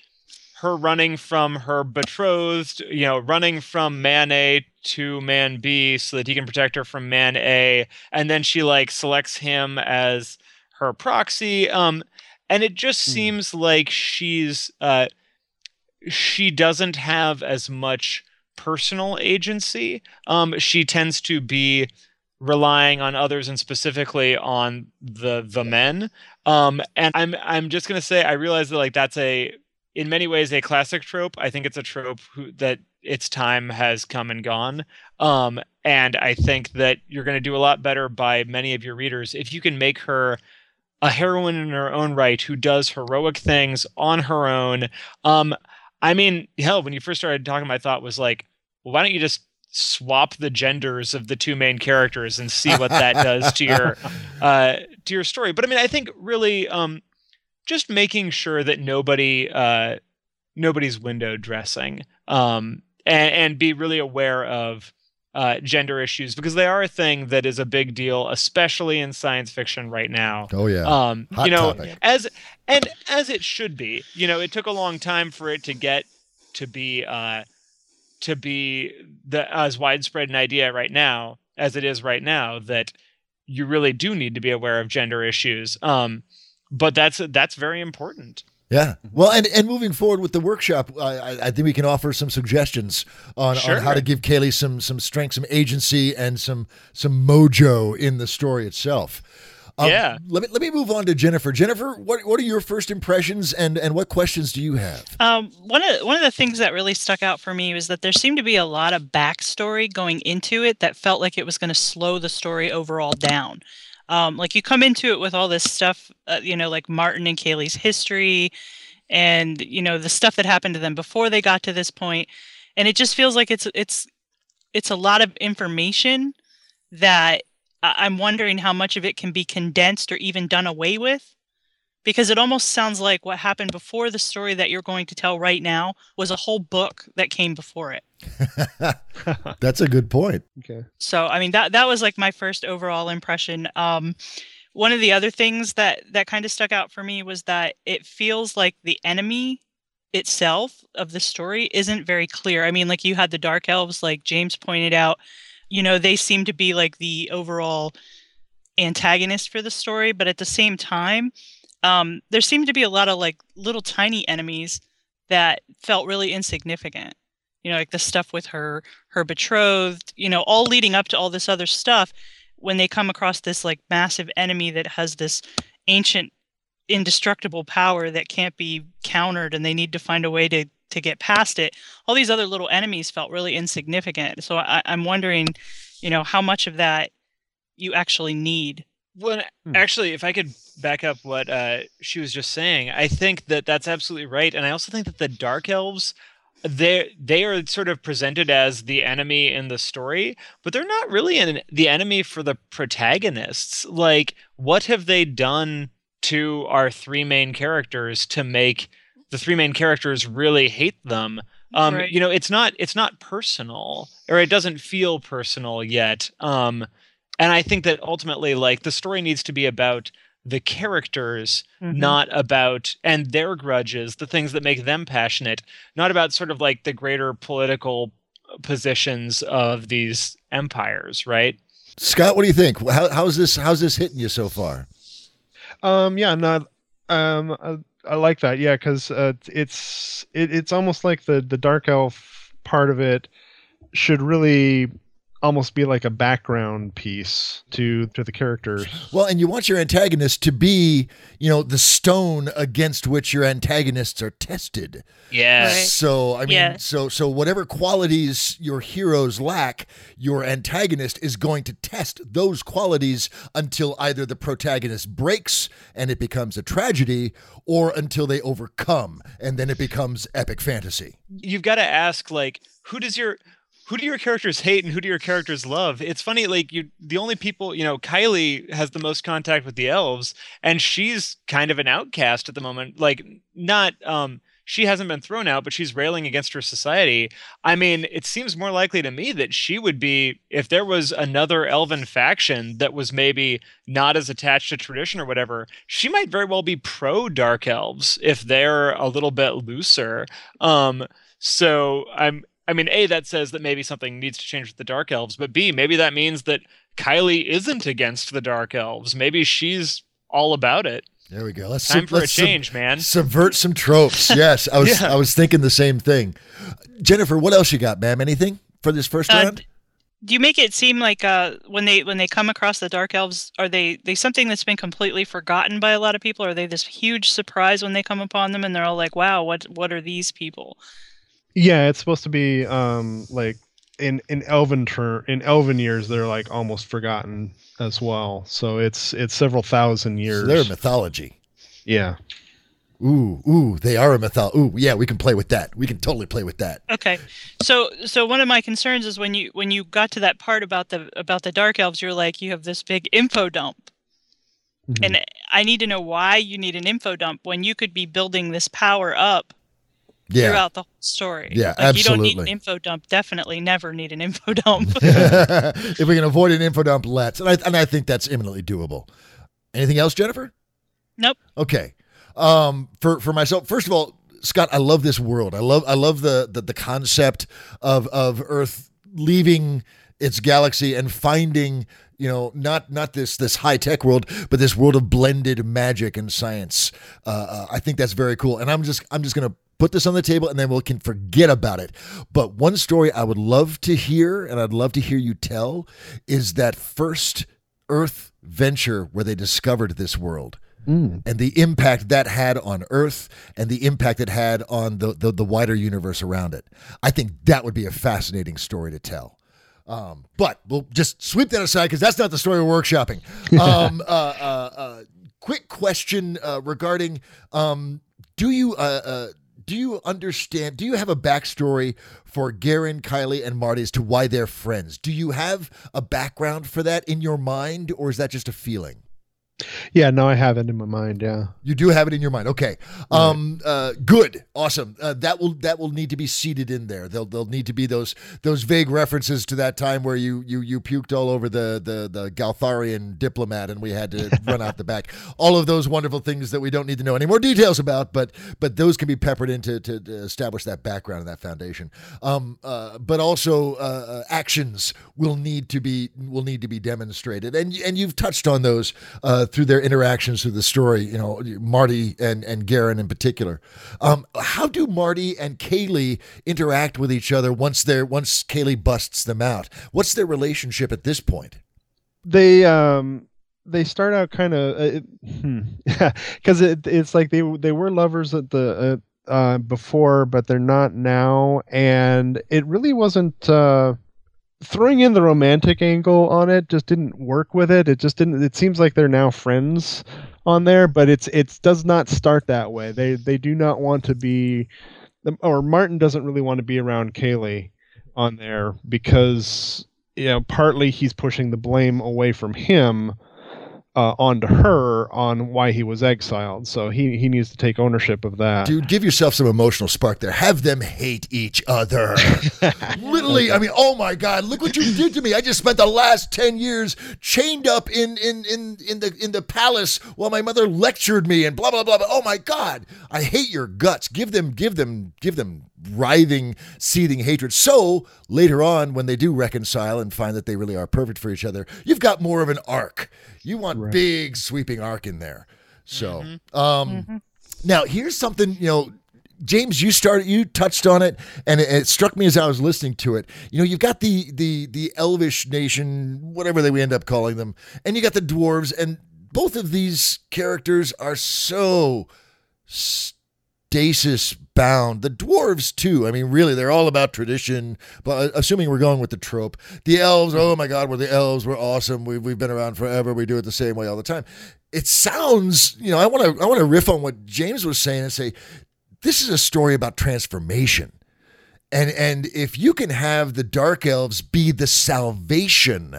Speaker 3: her running from her betrothed you know running from man a to man b so that he can protect her from man a. And then she like selects him as her proxy. Um and it just
Speaker 5: Hmm.
Speaker 3: seems like she's uh she doesn't have as much personal agency. Um she tends to be relying on others and specifically on the the men. Um and i'm i'm just going to say i realize that like that's a in many ways a classic trope i think it's a trope who, that its time has come and gone um and i think that you're going to do a lot better by many of your readers if you can make her a heroine in her own right who does heroic things on her own. Um, I mean, hell, when you first started talking, my thought was like, well, why don't you just swap the genders of the two main characters and see what that does to your uh, to your story? But I mean, I think really um, just making sure that nobody uh, nobody's window dressing um, and, and be really aware of uh, gender issues because they are a thing that is a big deal, especially in science fiction right now
Speaker 1: oh yeah.
Speaker 3: um you know
Speaker 1: topic.
Speaker 3: as and as it should be you know it took a long time for it to get to be uh to be the as widespread an idea right now as it is right now that you really do need to be aware of gender issues um but that's that's very important
Speaker 1: Yeah. Well, and, and moving forward with the workshop, I, I- I think we can offer some suggestions on,
Speaker 3: Sure.
Speaker 1: on how to give Kaylee some some strength, some agency, and some some mojo in the story itself. Um,
Speaker 3: Yeah.
Speaker 1: Let me let me move on to Jennifer. Jennifer, what what are your first impressions, and and what questions do you have?
Speaker 2: Um, one of one of the things that really stuck out for me was that there seemed to be a lot of backstory going into it that felt like it was going to slow the story overall down. Um, like you come into it with all this stuff, uh, you know, like Martin and Kaylee's history, and you know the stuff that happened to them before they got to this point, and it just feels like it's it's it's a lot of information that I'm wondering how much of it can be condensed or even done away with because it almost sounds like what happened before the story that you're going to tell right now was a whole book that came before it.
Speaker 1: That's a good point.
Speaker 5: Okay.
Speaker 2: So I mean that that was like my first overall impression. Um one of the other things that that kind of stuck out for me was that it feels like the enemy itself of the story isn't very clear. I mean like you had the dark elves like James pointed out, you know, they seem to be like the overall antagonist for the story, but at the same time, um there seemed to be a lot of like little tiny enemies that felt really insignificant. You know, like the stuff with her her betrothed, you know, all leading up to all this other stuff when they come across this like massive enemy that has this ancient indestructible power that can't be countered and they need to find a way to to get past it. All these other little enemies felt really insignificant. So I, I'm wondering, you know, how much of that you actually need.
Speaker 3: Well,
Speaker 5: Hmm.
Speaker 3: actually, if I could back up what uh, she was just saying, I think that that's absolutely right, and I also think that the dark elves, they they are sort of presented as the enemy in the story, but they're not really an, the enemy for the protagonists. Like, what have they done to our three main characters to make the three main characters really hate them? Um,
Speaker 2: Right.
Speaker 3: You know, it's not it's not personal, or it doesn't feel personal yet. Um, and I think that ultimately, like, the story needs to be about the characters,
Speaker 2: Mhm.
Speaker 3: not about and their grudges, the things that make them passionate, not about sort of like the greater political positions of these empires, right?
Speaker 1: Scott, what do you think? How, how's this? How's this hitting you so far?
Speaker 5: Um, yeah, no, um, I, I like that. Yeah, because uh, it's it, it's almost like the the dark elf part of it should really almost be like a background piece to to the characters.
Speaker 1: Well, and you want your antagonist to be, you know, the stone against which your antagonists are tested.
Speaker 3: Yeah.
Speaker 2: Right.
Speaker 1: So, I mean,
Speaker 2: Yeah.
Speaker 1: so so whatever qualities your heroes lack, your antagonist is going to test those qualities until either the protagonist breaks and it becomes a tragedy, or until they overcome and then it becomes epic fantasy.
Speaker 3: You've got to ask, like, who does your who do your characters hate and who do your characters love? It's funny, like you the only people, you know, Kylie has the most contact with the elves, and she's kind of an outcast at the moment. Like not um she hasn't been thrown out, but she's railing against her society. I mean, it seems more likely to me that she would be if there was another elven faction that was maybe not as attached to tradition or whatever, she might very well be pro dark elves if they're a little bit looser. Um so I'm I mean, A, that says that maybe something needs to change with the Dark Elves, but B, maybe that means that Kylie isn't against the Dark Elves. Maybe she's all about it.
Speaker 1: There we go. Let's
Speaker 3: Time
Speaker 1: sub-
Speaker 3: for a
Speaker 1: let's sub-
Speaker 3: change, man.
Speaker 1: Subvert some tropes. Yes, I was
Speaker 3: Yeah.
Speaker 1: I was thinking the same thing. Jennifer, what else you got, ma'am? Anything for this first
Speaker 2: Uh,
Speaker 1: round?
Speaker 2: Do you make it seem like uh, when they when they come across the dark elves, are they they something that's been completely forgotten by a lot of people? Are they this huge surprise when they come upon them and they're all like, "Wow, what what are these people?"
Speaker 5: Yeah, it's supposed to be um like in in elven ter- in elven years they're like almost forgotten as well. So it's it's several thousand
Speaker 1: So
Speaker 5: years.
Speaker 1: they're a mythology.
Speaker 5: yeah.
Speaker 1: Ooh, ooh, they are a mythology. Ooh, yeah, we can play with that. We can totally play with that.
Speaker 2: Okay, so so one of my concerns is when you when you got to that part about the about the dark elves, you're like, you have this big info dump,
Speaker 5: Mhm.
Speaker 2: and I need to know why you need an info dump when you could be building this power up
Speaker 1: Yeah.
Speaker 2: throughout the whole story.
Speaker 1: Yeah,
Speaker 2: like, You don't need an info dump. Definitely, never need an info dump.
Speaker 1: if we can avoid an info dump, let's. And I, and I think that's imminently doable. Anything else, Jennifer?
Speaker 2: Nope.
Speaker 1: Okay. Um, for for myself, first of all, Scott, I love this world. I love I love the the, the concept of of Earth leaving its galaxy and finding you know not not this this high tech world but this world of blended magic and science uh, uh, i think that's very cool and i'm just i'm just gonna put this on the table and then we can forget about it but one story i would love to hear and i'd love to hear you tell is that first earth venture where they discovered this world
Speaker 5: Mm.
Speaker 1: and the impact that had on Earth and the impact it had on the, the, the wider universe around it. I think that would be a fascinating story to tell. Um, but we'll just sweep that aside because that's not the story we're workshopping. Um, uh, uh, uh, quick question uh, regarding um, do you uh, uh, do you understand? Do you have a backstory for Garen, Kylie, and Marty as to why they're friends? Do you have a background for that in your mind, or is that just a feeling?
Speaker 5: Yeah, no, I have it in my mind, yeah.
Speaker 1: You do have it in your mind. Okay. Um uh good. Awesome. Uh, that will that will need to be seated in there. There'll there'll need to be those those vague references to that time where you you you puked all over the the the Galtharian diplomat and we had to run out the back. All of those wonderful things that we don't need to know any more details about, but but those can be peppered into to, to establish that background and that foundation. Um uh but also uh, uh actions will need to be will need to be demonstrated. And and you've touched on those uh through their interactions through the story, you know, Marty and and Garen in particular. Um, how do Marty and Kaylee interact with each other once they're once Kaylee busts them out? What's their relationship at this point?
Speaker 5: They um they start out kind of uh, because it, it's like they they were lovers at the uh, before, but they're not now, and it really wasn't. Uh, throwing in the romantic angle on it just didn't work with it. It just didn't. It seems like they're now friends on there, but it's it does not start that way. They they do not want to be, or Martin doesn't really want to be around Kaylee on there because you know partly he's pushing the blame away from him uh, onto her on why he was exiled. So he he needs to take ownership of that.
Speaker 1: Dude, give yourself some emotional spark there. Have them hate each other. Literally, I mean, oh my God, look what you did to me. I just spent the last ten years chained up in in in in the in the palace while my mother lectured me and blah blah blah. blah. Oh my God, I hate your guts. Give them, give them, give them writhing, seething hatred. So later on, when they do reconcile and find that they really are perfect for each other, you've got more of an arc. You want
Speaker 5: Right.
Speaker 1: big sweeping arc in there. So, um, now here's something you know. James, you started, you touched on it, and it, it struck me as I was listening to it. You know, you've got the the the Elvish nation, whatever they we end up calling them, and you got the dwarves, and both of these characters are so stasis bound. The dwarves too. I mean, really, they're all about tradition. But uh, assuming we're going with the trope, the elves. Oh my God, we're the elves. We're awesome. We've we've been around forever. We do it the same way all the time. It sounds, you know, I want to I want to riff on what James was saying and say, this is a story about transformation. And and if you can have the dark elves be the salvation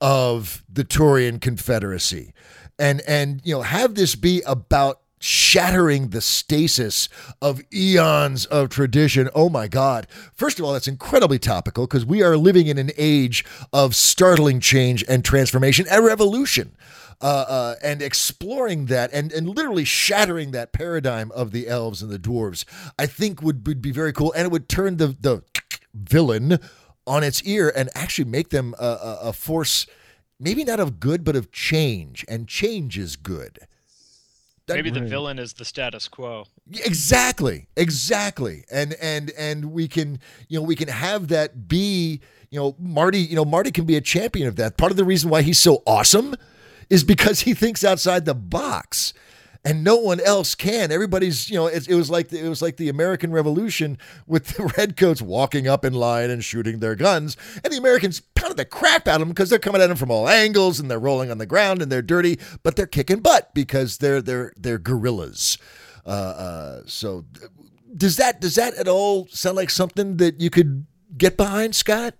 Speaker 1: of the Turian Confederacy, and and you know have this be about shattering the stasis of eons of tradition. Oh my God. First of all, that's incredibly topical because we are living in an age of startling change and transformation and revolution. Uh, uh, and exploring that and, and literally shattering that paradigm of the elves and the dwarves, I think would, would be very cool. And it would turn the, the villain on its ear and actually make them a, a, a force, maybe not of good, but of change. And change is good. That-
Speaker 3: Maybe the
Speaker 5: Right.
Speaker 3: villain is the status quo.
Speaker 1: Exactly, exactly, and and and we can you know we can have that be you know Marty you know Marty can be a champion of that. Part of the reason why he's so awesome is because he thinks outside the box, and no one else can. Everybody's you know it, it was like it was like the American Revolution with the redcoats walking up in line and shooting their guns, and the Americans pounded the crap out of them because they're coming at them from all angles and they're rolling on the ground and they're dirty, but they're kicking butt because they're they're they're guerrillas. Uh, uh, so does that does that at all sound like something that you could get behind, Scott?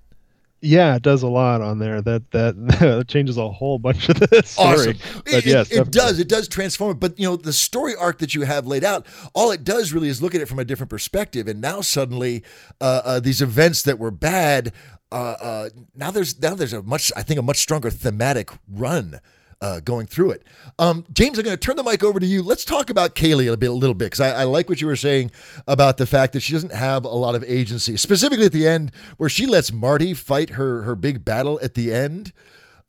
Speaker 5: Yeah, it does a lot on there. That that, that changes a whole bunch of this story.
Speaker 1: Awesome.
Speaker 5: But
Speaker 1: It,
Speaker 5: yes,
Speaker 1: it, it does. It does transform it. But you know, the story arc that you have laid out, all it does really is look at it from a different perspective. And now suddenly, uh, uh, these events that were bad, uh, uh, now there's now there's a much I think a much stronger thematic run. Uh, going through it, um, James. I'm going to turn the mic over to you. Let's talk about Kaylee a bit, a little bit, because I, I like what you were saying about the fact that she doesn't have a lot of agency, specifically at the end where she lets Marty fight her her big battle at the end.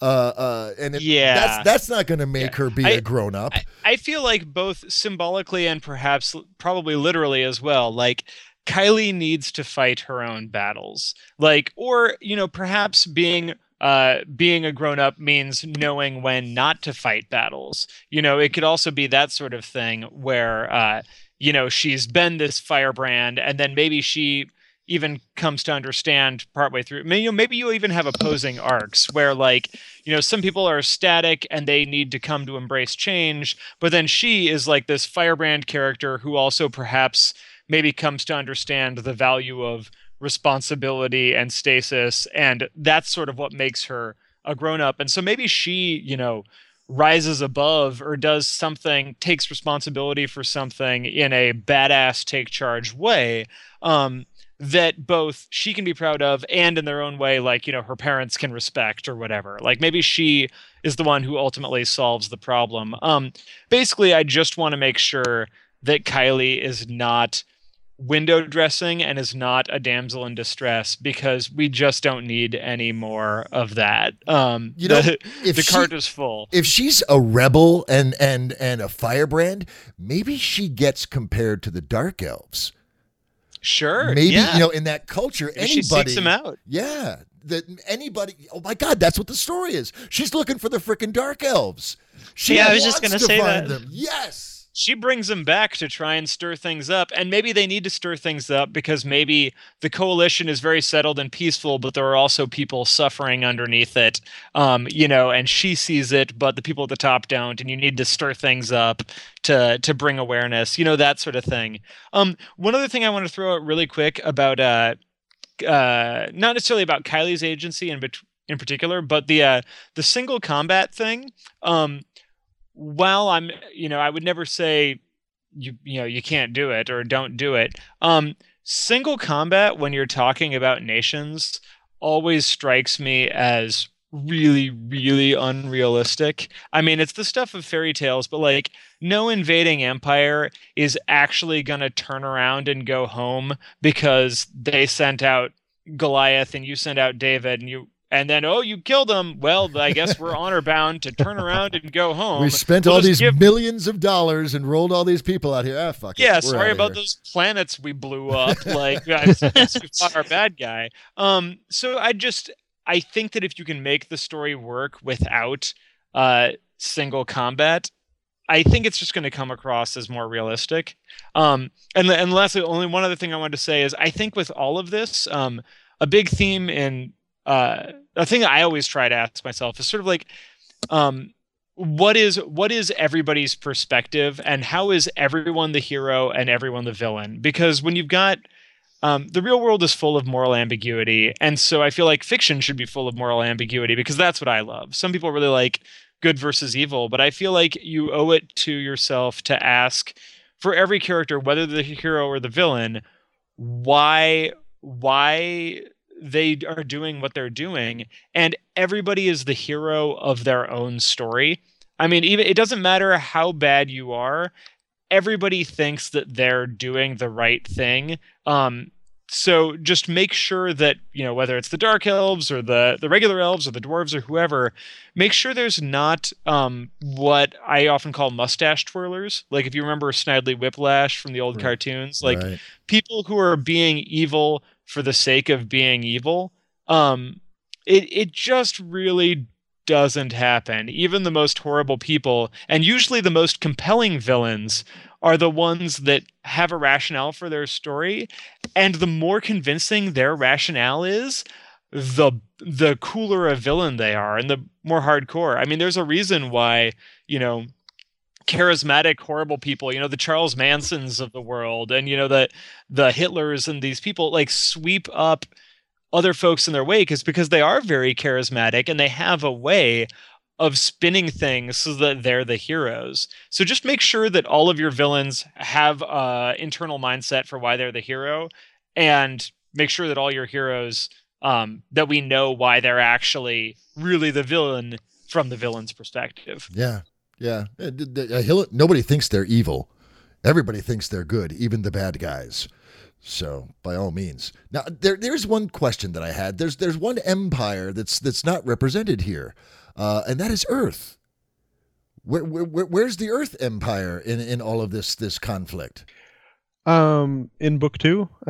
Speaker 1: Uh, uh, and it,
Speaker 3: Yeah.
Speaker 1: that's that's not going to make her be
Speaker 3: I-
Speaker 1: a grown up.
Speaker 3: I, I feel like both symbolically and perhaps probably literally as well. Like Kylie needs to fight her own battles. Like, or you know, perhaps being uh, being a grown up means knowing when not to fight battles. You know, it could also be that sort of thing where uh, you know she's been this firebrand, and then maybe she even comes to understand partway through. Maybe, you know, maybe you even have opposing arcs where, like, you know, some people are static and they need to come to embrace change, but then she is like this firebrand character who also perhaps maybe comes to understand the value of responsibility and stasis, and that's sort of what makes her a grown up. And so maybe she, you know, rises above or does something, takes responsibility for something in a badass take charge way. Um, that both she can be proud of and in their own way like you know her parents can respect or whatever like maybe she is the one who ultimately solves the problem um basically i just want to make sure that kylie is not window dressing and is not a damsel in distress because we just don't need any more of that um
Speaker 1: You know,
Speaker 3: the,
Speaker 1: if
Speaker 3: the
Speaker 1: she-
Speaker 3: cart is full
Speaker 1: if she's a rebel and and and a firebrand, maybe she gets compared to the dark elves.
Speaker 3: sure
Speaker 1: Maybe
Speaker 3: yeah.
Speaker 1: you know in that culture,
Speaker 3: Maybe she
Speaker 1: anybody
Speaker 3: seeks them out
Speaker 1: Yeah, that anybody. Oh my God, that's what the story is. She's looking for the freaking dark elves. She
Speaker 2: Yeah, I was just gonna
Speaker 1: to
Speaker 2: say that.
Speaker 1: them. Yes.
Speaker 3: She brings them back to try and stir things up and maybe they need to stir things up because maybe the coalition is very settled and peaceful but there are also people suffering underneath it um, you know and she sees it but the people at the top don't and you need to stir things up to to bring awareness you know that sort of thing. Um, one other thing i want to throw out really quick about uh, uh, not necessarily about kylie's agency in, bet- in particular but the uh, the single combat thing um, while I'm, you know, I would never say you, you know, you can't do it or don't do it. Um, single combat when you're talking about nations always strikes me as really, really unrealistic. I mean, it's the stuff of fairy tales, but like, no invading empire is actually going to turn around and go home because they sent out Goliath and you sent out David and you and then oh you killed him well i guess we're honor bound to turn around and go home
Speaker 1: We spent
Speaker 3: We'll
Speaker 1: all these
Speaker 3: give-
Speaker 1: millions of dollars and rolled all these people out here. Ah, fuck
Speaker 3: yeah
Speaker 1: We're
Speaker 3: sorry about
Speaker 1: here.
Speaker 3: those planets we blew up like I guess we fought our bad guy um so i just i think that if you can make the story work without uh single combat I think it's just going to come across as more realistic. Um, and and lastly, only one other thing I wanted to say is I think with all of this, um, a big theme in uh, a thing I always try to ask myself is sort of like, um, what is what is everybody's perspective, and how is everyone the hero and everyone the villain? Because when you've got um, the real world is full of moral ambiguity, and so I feel like fiction should be full of moral ambiguity because that's what I love. Some people really like good versus evil, but I feel like you owe it to yourself to ask for every character, whether the hero or the villain, why why they are doing what they're doing, and everybody is the hero of their own story. I mean, even it doesn't matter how bad you are. Everybody thinks that they're doing the right thing. Um, so just make sure that you know whether it's the dark elves or the the regular elves or the dwarves or whoever make sure there's not um, what i often call mustache twirlers like if you remember snidely whiplash from the old
Speaker 1: Right.
Speaker 3: cartoons like
Speaker 1: Right.
Speaker 3: people who are being evil for the sake of being evil um it it just really doesn't happen. Even the most horrible people and usually the most compelling villains are the ones that have a rationale for their story. And the more convincing their rationale is the the cooler a villain they are and the more hardcore. I mean there's a reason why you know charismatic horrible people you know the charles mansons of the world and you know the the hitlers and these people like sweep up other folks in their wake is because they are very charismatic and they have a way of spinning things so that they're the heroes. So just make sure that all of your villains have a internal mindset for why they're the hero, and make sure that all your heroes um, that we know why they're actually really the villain from the villain's perspective.
Speaker 1: Yeah, yeah. D- d- Hill- Nobody thinks they're evil. Everybody thinks they're good, even the bad guys. So, by all means. Now, there, there's one question that I had. There's, there's one empire that's that's not represented here, uh, and that is Earth. Where, where, where, where's the Earth Empire in, in all of this this conflict?
Speaker 5: Um, in book two,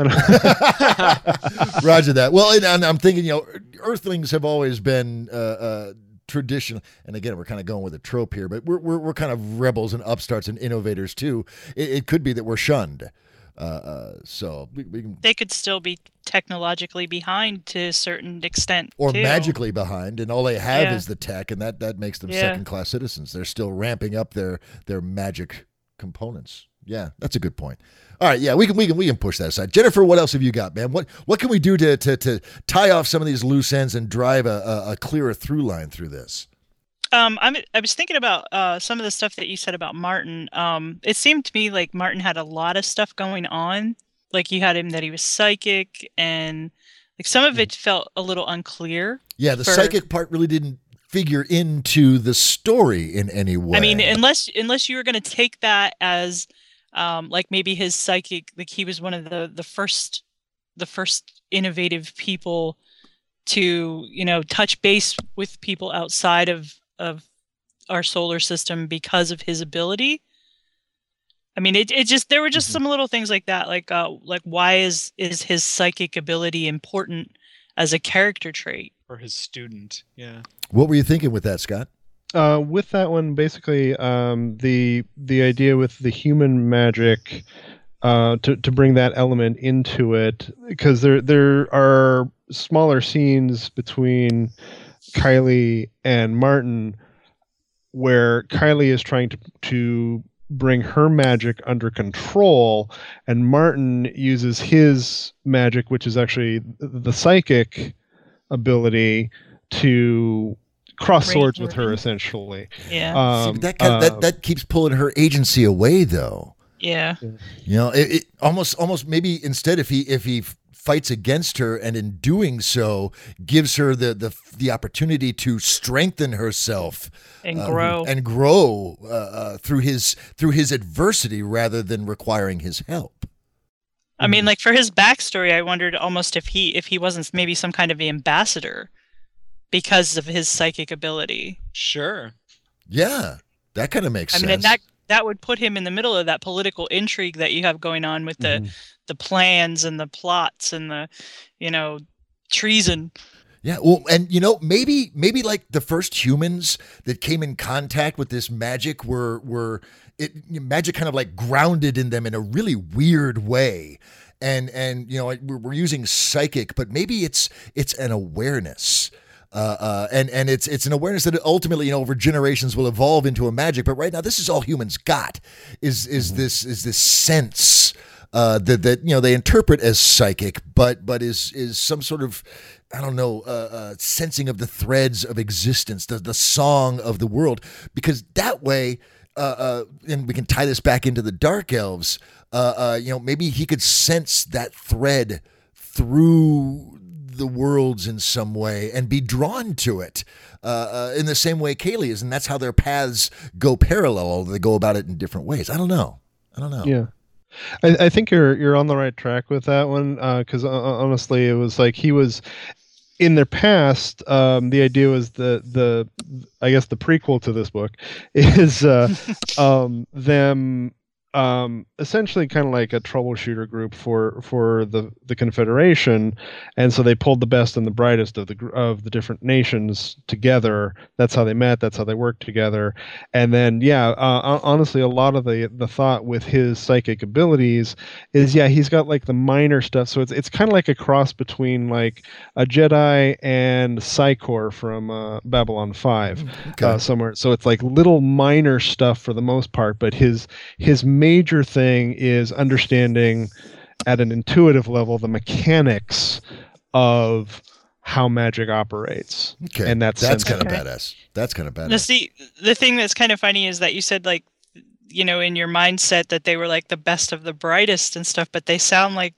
Speaker 1: Roger that. Well, and, and I'm thinking, you know, Earthlings have always been uh, uh, traditional, and again, we're kind of going with a trope here, but we're we're, we're kind of rebels and upstarts and innovators too. It, it could be that we're shunned. Uh, uh, so we, we can,
Speaker 2: They could still be technologically behind to a certain extent.
Speaker 1: or
Speaker 2: too.
Speaker 1: magically behind, and all they have
Speaker 2: Yeah.
Speaker 1: is the tech, and that that makes them
Speaker 2: Yeah.
Speaker 1: second class citizens. They're still ramping up their their magic components. Yeah, that's a good point. All right, yeah, we can we can we can push that aside. Jennifer, what else have you got, man? What what can we do to to to tie off some of these loose ends and drive a, a, a clearer through line through this?
Speaker 2: Um, I'm, I was thinking about uh, some of the stuff that you said about Martin. Um, it seemed to me like Martin had a lot of stuff going on. Like you had him that he was psychic, and like some of it felt a little unclear.
Speaker 1: Yeah, the
Speaker 2: For-
Speaker 1: psychic part really didn't figure into the story in any way.
Speaker 2: I mean, unless unless you were going to take that as um, like maybe his psychic, like he was one of the the first the first innovative people to you know touch base with people outside of of our solar system because of his ability. I mean, it, it just there were just
Speaker 1: Mhm.
Speaker 2: some little things like that, like uh, like why is is his psychic ability important as a character trait?
Speaker 3: Or his student. Yeah.
Speaker 1: what were you thinking with that, Scott?
Speaker 5: Uh, with that one, basically, um, the the idea with the human magic uh, to to bring that element into it, because there there are smaller scenes between Kylie and Martin where Kylie is trying to to bring her magic under control and Martin uses his magic which is actually the psychic ability to cross
Speaker 2: Raise
Speaker 5: swords with her essentially
Speaker 2: Yeah.
Speaker 5: um,
Speaker 1: See, that, kind
Speaker 5: uh,
Speaker 1: that that keeps pulling her agency away, though.
Speaker 2: yeah.
Speaker 1: You know, it, it almost almost maybe instead if he if he fights against her and in doing so gives her the the the opportunity to strengthen herself
Speaker 2: And
Speaker 1: uh,
Speaker 2: grow.
Speaker 1: and grow uh, uh, through his through his adversity rather than requiring his help.
Speaker 2: I mean, like for his backstory, I wondered almost if he if he wasn't maybe some kind of the ambassador because of his psychic ability.
Speaker 3: Sure.
Speaker 1: Yeah, that kind of makes
Speaker 2: I
Speaker 1: sense.
Speaker 2: I mean, and that that would put him in the middle of that political intrigue that you have going on with the
Speaker 5: Mhm.
Speaker 2: the plans and the plots and the you know treason.
Speaker 1: Yeah, well, and you know, maybe maybe like the first humans that came in contact with this magic were were it magic kind of like grounded in them in a really weird way. And and you know, we're, we're using psychic, but maybe it's it's an awareness. Uh, uh, and and it's it's an awareness that ultimately you know over generations will evolve into a magic. But right now, this is all humans got is is this is this sense uh, that that you know they interpret as psychic, but but is is some sort of I don't know uh, uh, sensing of the threads of existence, the the song of the world, because that way. Uh, uh, and we can tie this back into the dark elves. Uh, uh, you know, maybe he could sense that thread through the worlds in some way and be drawn to it uh, uh, in the same way Kaylee is, and that's how their paths go parallel. Although they go about it in different ways. I don't know. I don't know.
Speaker 5: Yeah. I, I think you're you're on the right track with that one because uh, honestly, it was like he was in their past. Um, the idea was the the I guess the prequel to this book is uh, um, them um, essentially kind of like a troubleshooter group for for the the Confederation, and so they pulled the best and the brightest of the of the different nations together. That's how they met. That's how they worked together. And then, yeah, uh, honestly, a lot of the the thought with his psychic abilities is, yeah, he's got like the minor stuff. So it's it's kind of like a cross between like a Jedi and Psi Corps from uh, Babylon Five
Speaker 1: Okay.
Speaker 5: uh, somewhere. So it's like little minor stuff for the most part, but his his major thing is understanding at an intuitive level the mechanics of how magic operates.
Speaker 1: okay.
Speaker 5: and that's
Speaker 1: that's kind of badass. That's kind of
Speaker 2: Now,
Speaker 1: badass.
Speaker 2: see, the thing that's kind of funny is that you said like, you know, in your mindset that they were like the best of the brightest and stuff, but they sound like,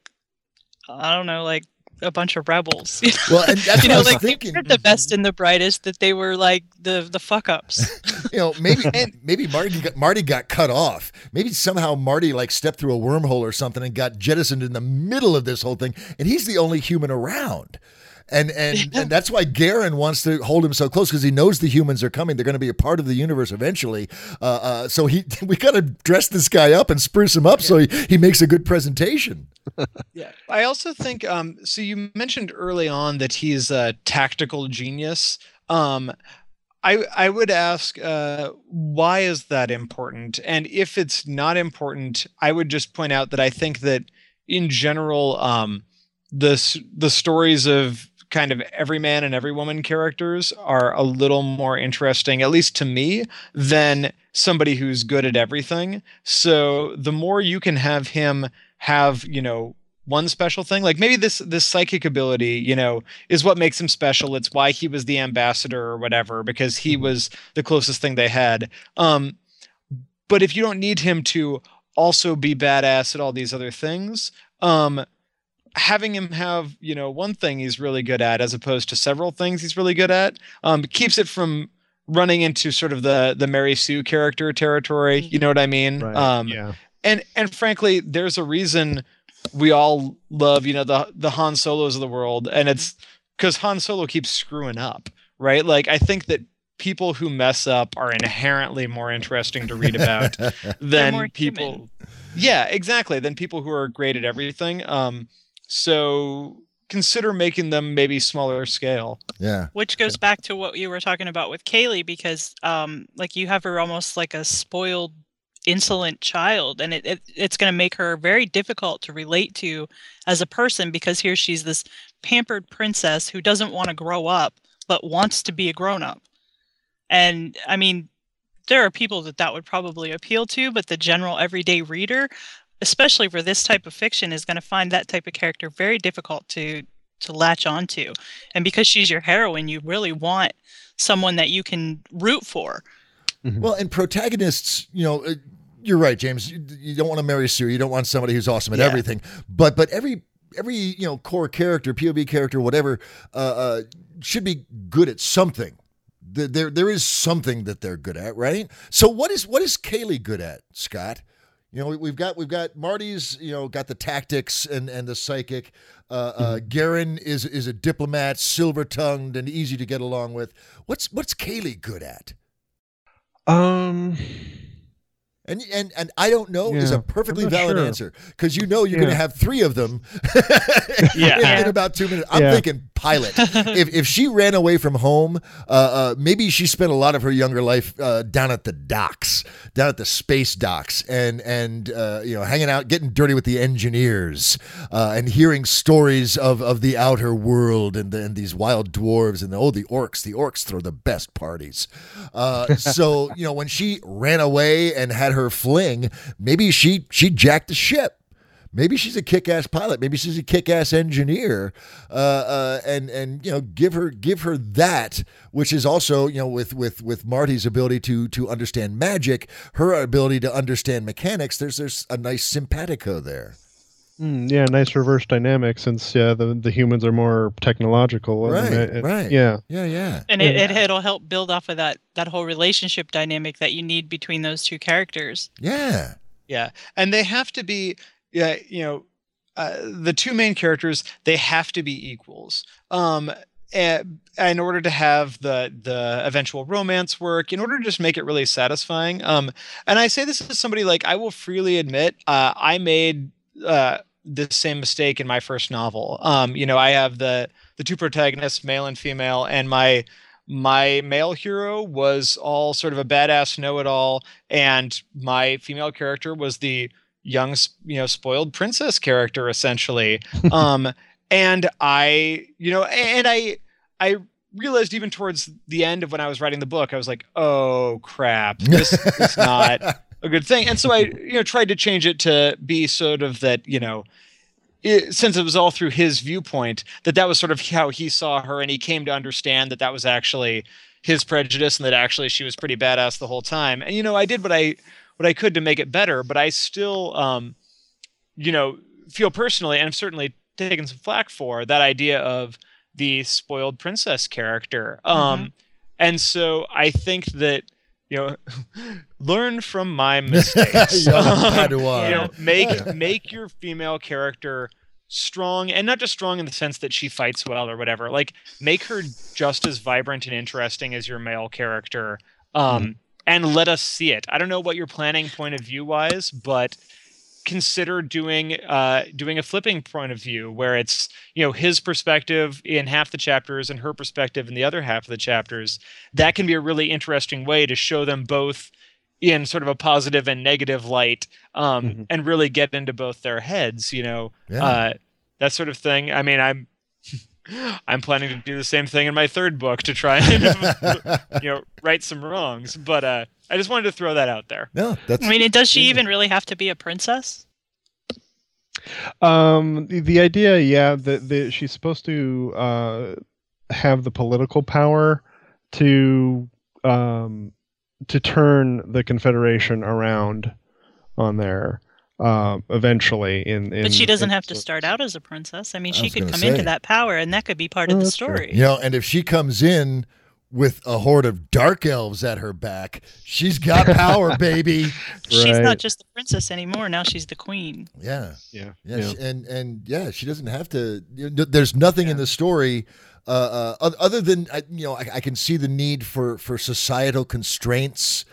Speaker 2: I don't know, like a bunch of rebels. You know,
Speaker 1: Well, and that's
Speaker 2: you
Speaker 1: what I
Speaker 2: know
Speaker 1: was
Speaker 2: like
Speaker 1: thinking.
Speaker 2: they weren't the mm-hmm. best and the brightest; that they were like the the fuck ups.
Speaker 1: you know, maybe maybe Marty got, Marty got cut off. Maybe somehow Marty like stepped through a wormhole or something and got jettisoned in the middle of this whole thing, and he's the only human around. And and and that's why Garen wants to hold him so close because he knows the humans are coming. They're going to be a part of the universe eventually. Uh, uh, so he we got to dress this guy up and spruce him up so he, he makes a good presentation.
Speaker 3: Yeah. I also think um so you mentioned early on that he's a tactical genius. Um I I would ask uh why is that important? And if it's not important, I would just point out that I think that in general um the the stories of kind of every man and every woman characters are a little more interesting at least to me than somebody who's good at everything. So the more you can have him have, you know, one special thing like maybe this this psychic ability you know is what makes him special. It's why he was the ambassador or whatever because he was the closest thing they had. Um but if you don't need him to also be badass at all these other things um having him have you know one thing he's really good at as opposed to several things he's really good at um keeps it from running into sort of the the mary sue character territory you know what i mean
Speaker 5: Right.
Speaker 3: um
Speaker 5: yeah.
Speaker 3: and and frankly there's a reason we all love you know the the han solos of the world and it's because han solo keeps screwing up right like i think that people who mess up are inherently more interesting to read about than people
Speaker 2: human.
Speaker 3: yeah exactly than people who are great at everything um so consider making them maybe smaller scale.
Speaker 1: Yeah.
Speaker 2: Which goes back to what you were talking about with Kaylee, because um, like you have her almost like a spoiled, insolent child, and it, it it's going to make her very difficult to relate to as a person because here she's this pampered princess who doesn't want to grow up but wants to be a grown up. And I mean, there are people that that would probably appeal to, but the general everyday reader, especially for this type of fiction, is going to find that type of character very difficult to to latch onto. And because she's your heroine, you really want someone that you can root for.
Speaker 1: Well, and protagonists, you know, uh, you're right, James. You, you don't want to Mary Sue. You don't want somebody who's awesome at
Speaker 2: Yeah.
Speaker 1: everything. But but every every you know core character, POV character, whatever, uh, uh, should be good at something. There, there there is something that they're good at, right? So what is what is Kaylee good at, Scott? You know, we- we've got we've got Marty's, you know, got the tactics and and the psychic. Uh, uh, Garen is is a diplomat, silver tongued and easy to get along with. What's what's Kaylee good at?
Speaker 5: Um,
Speaker 1: And and and I don't know is a perfectly valid
Speaker 5: sure.
Speaker 1: answer because you know you're going to have three of them.
Speaker 3: Yeah.
Speaker 1: in, in about two minutes. I'm
Speaker 5: Yeah.
Speaker 1: thinking pilot. if if she ran away from home, uh, uh, maybe she spent a lot of her younger life uh, down at the docks, down at the space docks, and and uh, you know hanging out, getting dirty with the engineers, uh, and hearing stories of of the outer world and, the, and these wild dwarves and oh the orcs, the orcs throw the best parties. Uh, so you know when she ran away and had her fling, maybe she she jacked the ship. Maybe she's a kick-ass pilot. Maybe she's a kick-ass engineer, uh, uh, and and you know give her give her that, which is also you know with with with Marty's ability to to understand magic, her ability to understand mechanics. There's there's a nice simpatico there.
Speaker 5: mm, yeah, nice reverse dynamic since yeah the the humans are more technological.
Speaker 1: Right,
Speaker 5: it- it-
Speaker 1: right.
Speaker 5: Yeah,
Speaker 1: Yeah, yeah.
Speaker 2: And it, it, it'll help build off of that that whole relationship dynamic that you need between those two characters.
Speaker 1: Yeah.
Speaker 3: Yeah, and they have to be, yeah, you know, uh, the two main characters they have to be equals. Um, eh, in order to have the the eventual romance work, in order to just make it really satisfying. Um, and I say this as somebody like I will freely admit, uh, I made uh the same mistake in my first novel. Um, you know, I have the the two protagonists, male and female, and my my male hero was all sort of a badass know-it-all and my female character was the young you know spoiled princess character essentially. Um and i you know and i i realized even towards the end of when i was writing the book i was like oh crap this is not a good thing. And so i you know tried to change it to be sort of that you know it, since it was all through his viewpoint that that was sort of how he saw her and he came to understand that that was actually his prejudice and that actually she was pretty badass the whole time. And you know i did what i what i could to make it better but i still um you know feel personally and i've certainly taken some flack for that idea of the spoiled princess character. Um and so i think that you know learn from my mistakes. Um, you know make make your female character strong and not just strong in the sense that she fights well or whatever like make her just as vibrant and interesting as your male character. Um and let us see it i don't know what you're planning point of view wise but consider doing uh doing a flipping point of view where it's you know his perspective in half the chapters and her perspective in the other half of the chapters that can be a really interesting way to show them both in sort of a positive and negative light um
Speaker 5: Mhm.
Speaker 3: and really get into both their heads you know
Speaker 1: Yeah.
Speaker 3: uh that sort of thing i mean i'm i'm planning to do the same thing in my third book to try and you know right some wrongs but uh i just wanted to throw that out there.
Speaker 1: No, that's
Speaker 2: I mean, does she even really have to be a princess?
Speaker 5: Um, the, the idea, yeah, that that she's supposed to uh, have the political power to um, to turn the Confederation around on there um, eventually. In, in
Speaker 2: But she doesn't
Speaker 5: in-
Speaker 2: have to start out as a princess. I mean,
Speaker 1: I
Speaker 2: she could come
Speaker 1: say.
Speaker 2: into that power, and that could be part
Speaker 5: Oh,
Speaker 2: of the
Speaker 5: that's true.
Speaker 2: story.
Speaker 1: You know, and if she comes in with a horde of dark elves at her back, she's got power, baby.
Speaker 2: She's not just the princess anymore. Now she's the queen.
Speaker 1: Yeah.
Speaker 5: Yeah,
Speaker 1: Yeah,
Speaker 5: yeah.
Speaker 1: she- and and yeah, she doesn't have to. you know, There's nothing in the story uh, uh, other than I- you know I, I can see the need for for societal constraints,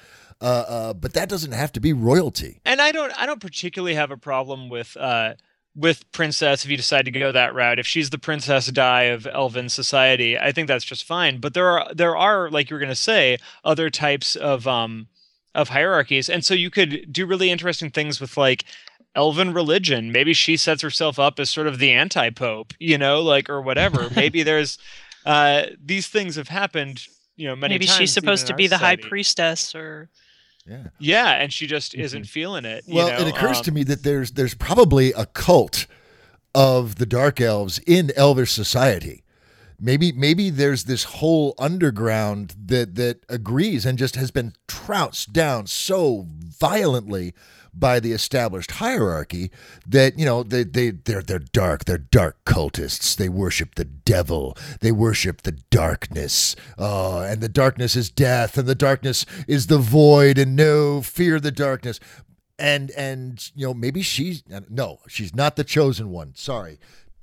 Speaker 1: uh, uh, but that doesn't have to be royalty.
Speaker 3: and I don't I don't particularly have a problem with uh with princess if you decide to go that route. If she's the princess di of elven society i think that's just fine. But there are there are like you were going to say other types of um of hierarchies. And so you could do really interesting things with like elven religion. Maybe she sets herself up as sort of the anti-pope you know like or whatever. Maybe there's uh these things have happened you know many times.
Speaker 2: Maybe
Speaker 3: times
Speaker 2: she's supposed to
Speaker 3: our
Speaker 2: be the high priestess or
Speaker 1: Yeah.
Speaker 3: yeah and she just isn't feeling it you
Speaker 1: Well,
Speaker 3: know?
Speaker 1: it occurs
Speaker 3: Um,
Speaker 1: to me that there's there's probably a cult of the dark elves in elvish society. Maybe maybe there's this whole underground that that agrees and just has been trounced down so violently by the established hierarchy that you know they they they're they're dark. They're dark cultists. They worship the devil. They worship the darkness. Oh and the darkness is death and the darkness is the void and no fear the darkness. And and you know maybe she's no she's not the chosen one. Sorry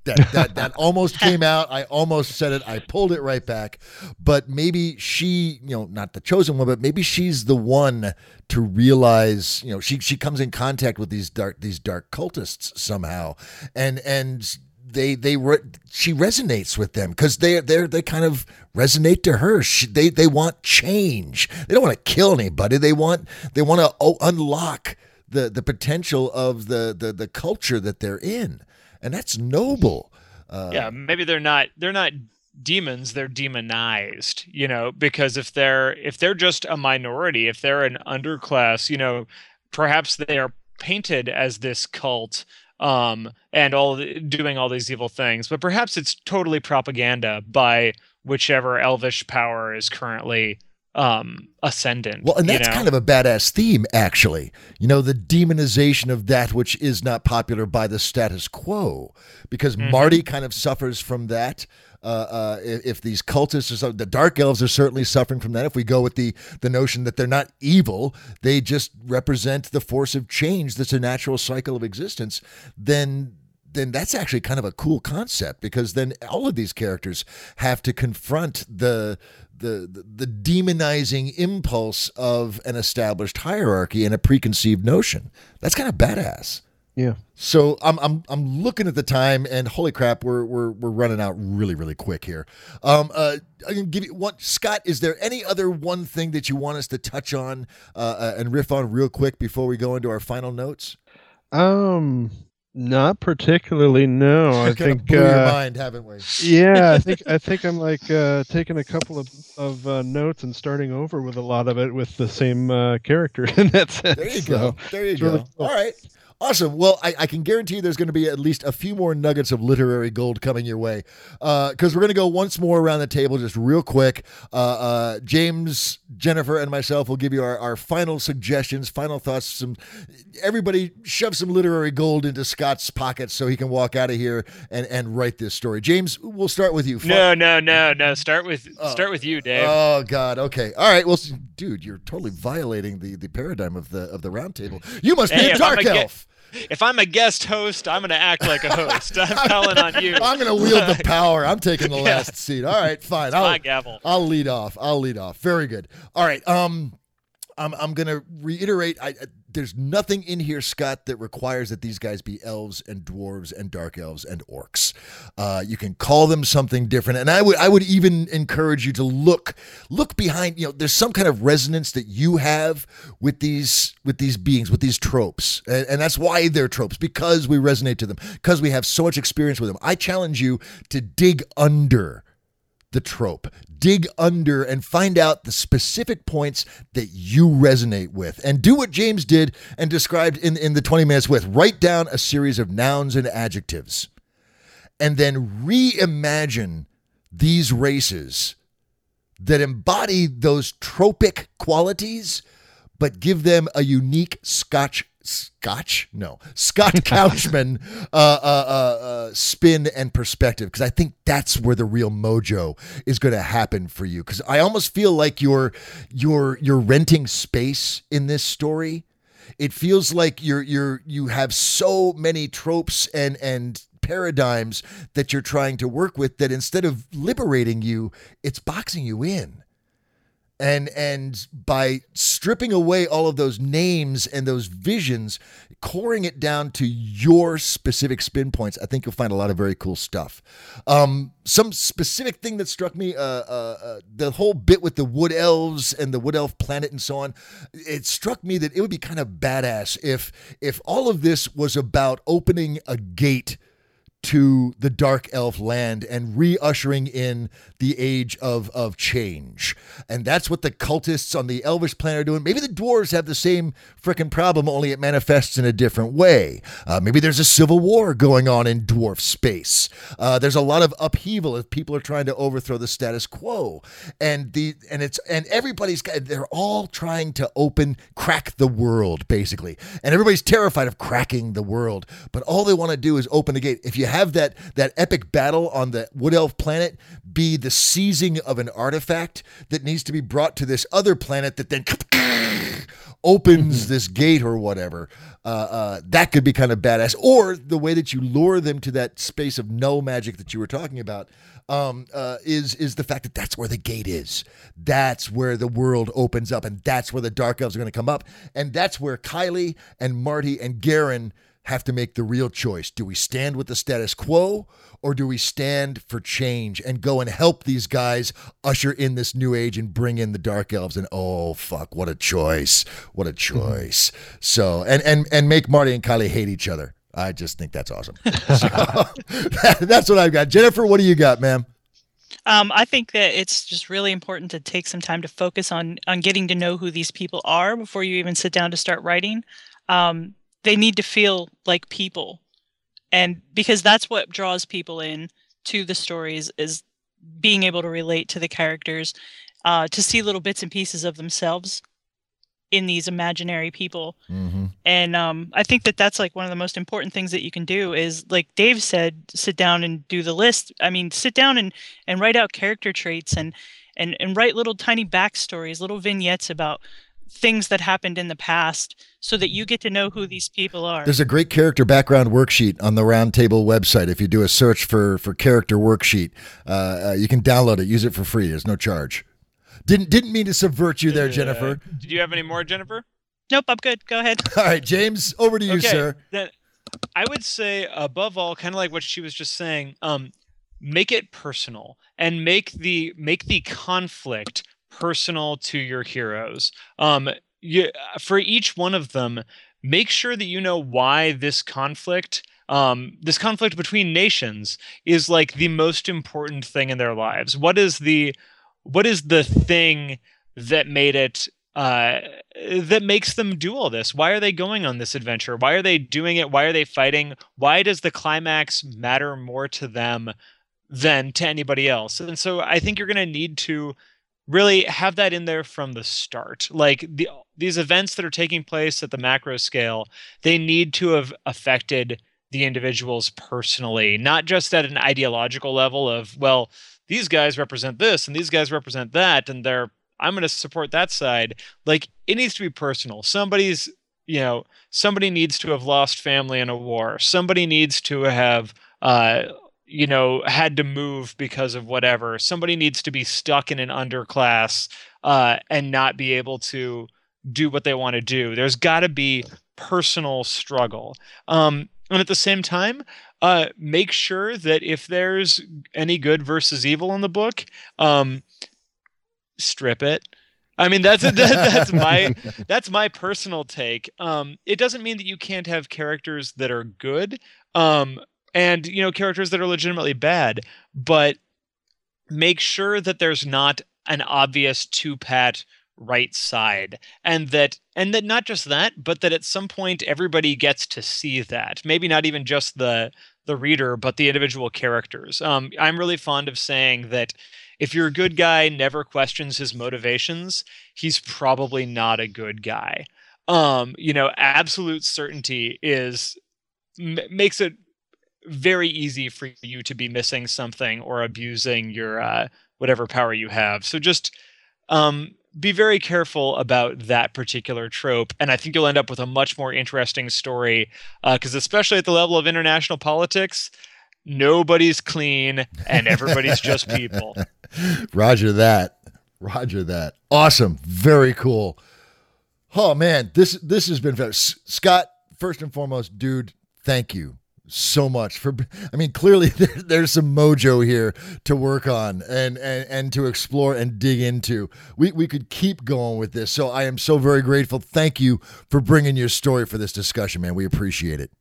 Speaker 1: that that that almost came out i almost said it i pulled it right back but maybe she you know not the chosen one but maybe she's the one to realize you know she she comes in contact with these dark these dark cultists somehow and and they they re- she resonates with them because they they they kind of resonate to her. She, they they want change. They don't want to kill anybody. They want they want to oh, unlock the the potential of the the the culture that they're in, and that's noble. Uh,
Speaker 3: yeah maybe they're not they're not demons they're demonized you know because if they're if they're just a minority if they're an underclass you know perhaps they are painted as this cult um and all doing all these evil things but perhaps it's totally propaganda by whichever elvish power is currently um ascendant
Speaker 1: Well, and
Speaker 3: you
Speaker 1: that's
Speaker 3: know?
Speaker 1: kind of a badass theme, actually. You know, the demonization of that which is not popular by the status quo, because
Speaker 3: Mm-hmm.
Speaker 1: Marty kind of suffers from that. Uh, uh, if, these cultists or the dark elves are certainly suffering from that. If we go with the the notion that they're not evil, they just represent the force of change that's a natural cycle of existence, then then that's actually kind of a cool concept because then all of these characters have to confront the the the, the demonizing impulse of an established hierarchy and a preconceived notion. That's kind of badass.
Speaker 5: Yeah.
Speaker 1: So I'm I'm I'm looking at the time and holy crap, we're we're we're running out really really quick here. Um, uh, I can give you one. Scott, is there any other one thing that you want us to touch on uh, uh, and riff on real quick before we go into our final notes?
Speaker 5: Um, not particularly. No, I think.
Speaker 1: blew your
Speaker 5: Uh,
Speaker 1: mind, haven't we?
Speaker 5: yeah, I think I think I'm like uh, taking a couple of of uh, notes and starting over with a lot of it with the same uh, character in that sense.
Speaker 1: There you
Speaker 5: so-
Speaker 1: go. There you go.
Speaker 5: really cool.
Speaker 1: All right. Awesome. Well, I, I can guarantee there's going to be at least a few more nuggets of literary gold coming your way. Because we're going to go once more around the table, just real quick. Uh, uh, James, Jennifer, and myself will give you our, our final suggestions, final thoughts. Some Everybody shove some literary gold into Scott's pockets so he can walk out of here and, and write this story. James, we'll start with you.
Speaker 3: no no no no start with
Speaker 1: Oh.
Speaker 3: start with you dave
Speaker 1: Oh God. Okay. All right. Well, dude, you're totally violating the, the paradigm of the of the round table. You must be
Speaker 3: Hey,
Speaker 1: a dark
Speaker 3: a ge-
Speaker 1: elf.
Speaker 3: If i'm a guest host i'm gonna act like a host i'm calling on you
Speaker 1: I'm going to wield the power. I'm taking the
Speaker 3: Yeah.
Speaker 1: last seat. All right, fine.
Speaker 3: my
Speaker 1: I'll,
Speaker 3: gavel
Speaker 1: I'll lead off. I'll lead off. Very good. All right. Um, I'm I'm going to reiterate. I- there's nothing in here, Scott, that requires that these guys be elves and dwarves and dark elves and orcs. Uh, you can call them something different, and I would I would even encourage you to look look behind. You know, there's some kind of resonance that you have with these with these beings, with these tropes, and, and that's why they're tropes because we resonate to them, because we have so much experience with them. I challenge you to dig under the trope. Dig under and find out the specific points that you resonate with. And do what James did and described in, in the 20 minutes with. Write down a series of nouns and adjectives. And then reimagine these races that embody those tropic qualities, but give them a unique Scotch. Scotch? No, Scott Couchman uh, uh, uh, uh, spin and perspective because I think that's where the real mojo is going to happen for you. Because I almost feel like you're you're you're renting space in this story. It feels like you're you're you have so many tropes and and paradigms that you're trying to work with that instead of liberating you, it's boxing you in and and by stripping away all of those names and those visions coring it down to your specific spin points, I think you'll find a lot of very cool stuff. Um, some specific thing that struck me, uh, uh, uh, the whole bit with the wood elves and the wood elf planet and so on, it struck me that it would be kind of badass if if all of this was about opening a gate to the dark elf land and re-ushering in the age of of change. And that's what the cultists on the elvish planet are doing. Maybe the dwarves have the same freaking problem only it manifests in a different way. Uh, maybe there's a civil war going on in dwarf space. Uh, there's a lot of upheaval if people are trying to overthrow the status quo. And the and it's and everybody's got they're all trying to open crack the world basically. And everybody's terrified of cracking the world. But all they want to do is open the gate. If you have that that epic battle on the wood elf planet be the seizing of an artifact that needs to be brought to this other planet that then opens this gate or whatever. Uh, uh, that could be kind of badass. Or the way that you lure them to that space of no magic that you were talking about um, uh, is is the fact that that's where the gate is. That's where the world opens up, and that's where the dark elves are going to come up, and that's where Kylie and Marty and Garen have to make the real choice. Do we stand with the status quo or do we stand for change and go and help these guys usher in this new age and bring in the dark elves and oh fuck what a choice. What a choice. Mm-hmm. So and and and make Marty and Kylie hate each other. I just think that's awesome. so, that's what I've got. Jennifer, what do you got, ma'am?
Speaker 2: Um, I think that it's just really important to take some time to focus on on getting to know who these people are before you even sit down to start writing. Um, they need to feel like people. And because that's what draws people in to the stories is being able to relate to the characters uh, to see little bits and pieces of themselves in these imaginary people. Mm-hmm. and um, i think that that's like one of the most important things that you can do is like dave said sit down and do the list. I mean sit down and and write out character traits and and and write little tiny backstories little vignettes about things that happened in the past so that you get to know who these people are.
Speaker 1: There's a great character background worksheet on the Roundtable website. If you do a search for for character worksheet, uh, uh, you can download it. Use it for free. There's no charge. Didn't didn't mean to subvert you there, Jennifer. Uh,
Speaker 3: did you have any more, Jennifer?
Speaker 2: Nope, I'm good. Go ahead.
Speaker 1: All right, James, over to you,
Speaker 3: okay,
Speaker 1: sir.
Speaker 3: Then I would say above all, kind of like what she was just saying, um, make it personal and make the make the conflict personal to your heroes. Um, you, for each one of them, make sure that you know why this conflict um, this conflict between nations is like the most important thing in their lives. What is the what is the thing that made it uh, that makes them do all this? Why are they going on this adventure? Why are they doing it? Why are they fighting? Why does the climax matter more to them than to anybody else? And so I think you're going to need to really have that in there from the start. Like the these events that are taking place at the macro scale, they need to have affected the individuals personally, not just at an ideological level of, well, these guys represent this and these guys represent that and they're I'm going to support that side. Like it needs to be personal. Somebody's, you know, somebody needs to have lost family in a war. Somebody needs to have uh you know, had to move because of whatever. Somebody needs to be stuck in an underclass uh, and not be able to do what they want to do. There's got to be personal struggle. Um, and at the same time, uh, make sure that if there's any good versus evil in the book, um, strip it. I mean that's that, that's my that's my personal take. Um, it doesn't mean that you can't have characters that are good. Um, and you know characters that are legitimately bad but make sure that there's not an obvious too pat right side and that and that not just that but that at some point everybody gets to see that. Maybe not even just the the reader but the individual characters. Um, i'm really fond of saying that if your good guy never questions his motivations he's probably not a good guy. Um, you know absolute certainty is m- makes it very easy for you to be missing something or abusing your uh, whatever power you have. So just um, be very careful about that particular trope, and I think you'll end up with a much more interesting story. Because uh, especially at the level of international politics, nobody's clean and everybody's just people.
Speaker 1: Roger that. Roger that. Awesome. Very cool. Oh man, this this has been Scott first and foremost, dude, thank you so much for i mean clearly there, there's some mojo here to work on and, and and to explore and dig into. We we could keep going with this. So i am so very grateful. Thank you for bringing your story for this discussion man. We appreciate it.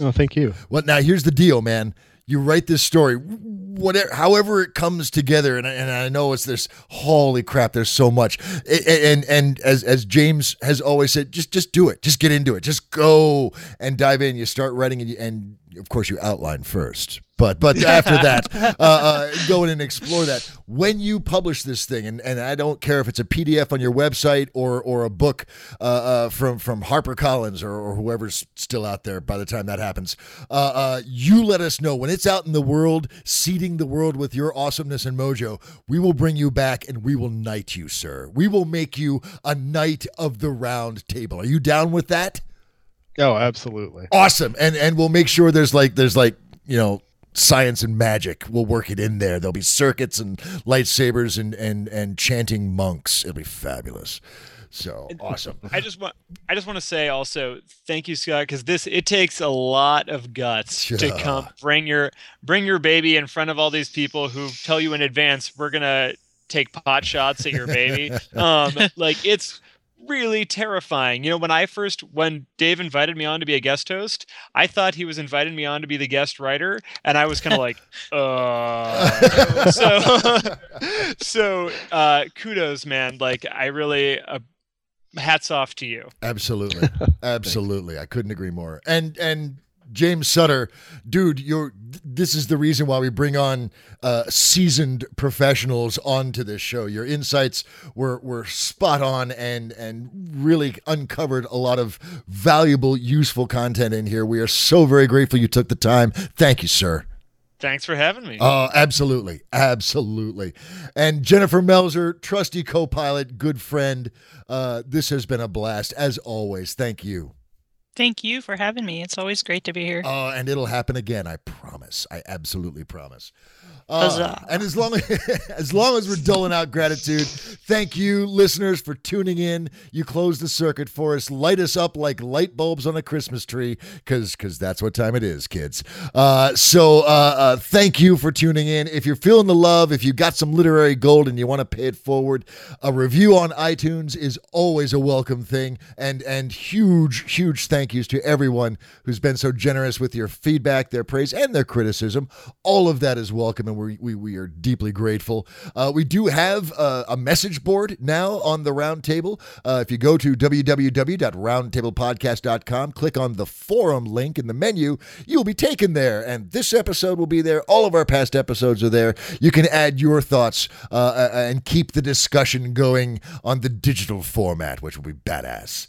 Speaker 5: Oh, thank you.
Speaker 1: well now here's the deal man. You write this story whatever however it comes together and, I- and i know it's this holy crap there's so much. A- a- and and as as james has always said just just do it. Just get into it. Just go and dive in. You start writing and, you, and of course you outline first but but after that uh, uh, go in and explore that. When you publish this thing and, and i don't care if it's a pdf on your website or or a book uh, uh, from from harpercollins or, or whoever's still out there by the time that happens uh, uh, you let us know. When it's out in the world seeding the world with your awesomeness and mojo we will bring you back and we will knight you sir. We will make you a knight of the round table. Are you down with that
Speaker 5: Oh, absolutely.
Speaker 1: awesome. And and we'll make sure there's like there's like you know science and magic. We'll work it in there. There'll be circuits and lightsabers and and and chanting monks. It'll be fabulous. So awesome.
Speaker 3: I just want I just want to say also thank you Scott because this it takes a lot of guts to come bring your bring your baby in front of all these people who tell you in advance we're gonna take pot shots at your baby. Um like it's really terrifying. You know when I first when Dave invited me on to be a guest host I thought he was inviting me on to be the guest writer and I was kind of like uh so so uh kudos man. Like I really uh, hats off to you.
Speaker 1: Absolutely. Absolutely. I couldn't agree more. And and James Sutter, dude, you're this is the reason why we bring on uh, seasoned professionals onto this show. Your insights were were spot on and and really uncovered a lot of valuable, useful content in here. We are so very grateful you took the time. Thank you, sir.
Speaker 3: Thanks for having me.
Speaker 1: Oh, absolutely. Absolutely. And Jennifer Melzer, trusty co pilot, good friend. Uh, this has been a blast, as always. Thank you.
Speaker 2: Thank you for having me. It's always great to be here.
Speaker 1: Uh, and it'll happen again. I promise. I absolutely promise. Uh, and as long as as long as we're doling out gratitude, thank you, listeners, for tuning in. You close the circuit for us, light us up like light bulbs on a Christmas tree, because because that's what time it is, kids. Uh, so uh, uh, thank you for tuning in. If you're feeling the love, if you got some literary gold and you want to pay it forward, a review on iTunes is always a welcome thing. And and huge huge thank yous to everyone who's been so generous with your feedback, their praise, and their criticism. All of that is welcome, and we we, are deeply grateful. Uh, we do have uh, a message board now on the Roundtable. Uh, if you go to www.roundtablepodcast.com, click on the forum link in the menu, you'll be taken there. And this episode will be there. All of our past episodes are there. You can add your thoughts uh, uh, and keep the discussion going on the digital format, which will be badass.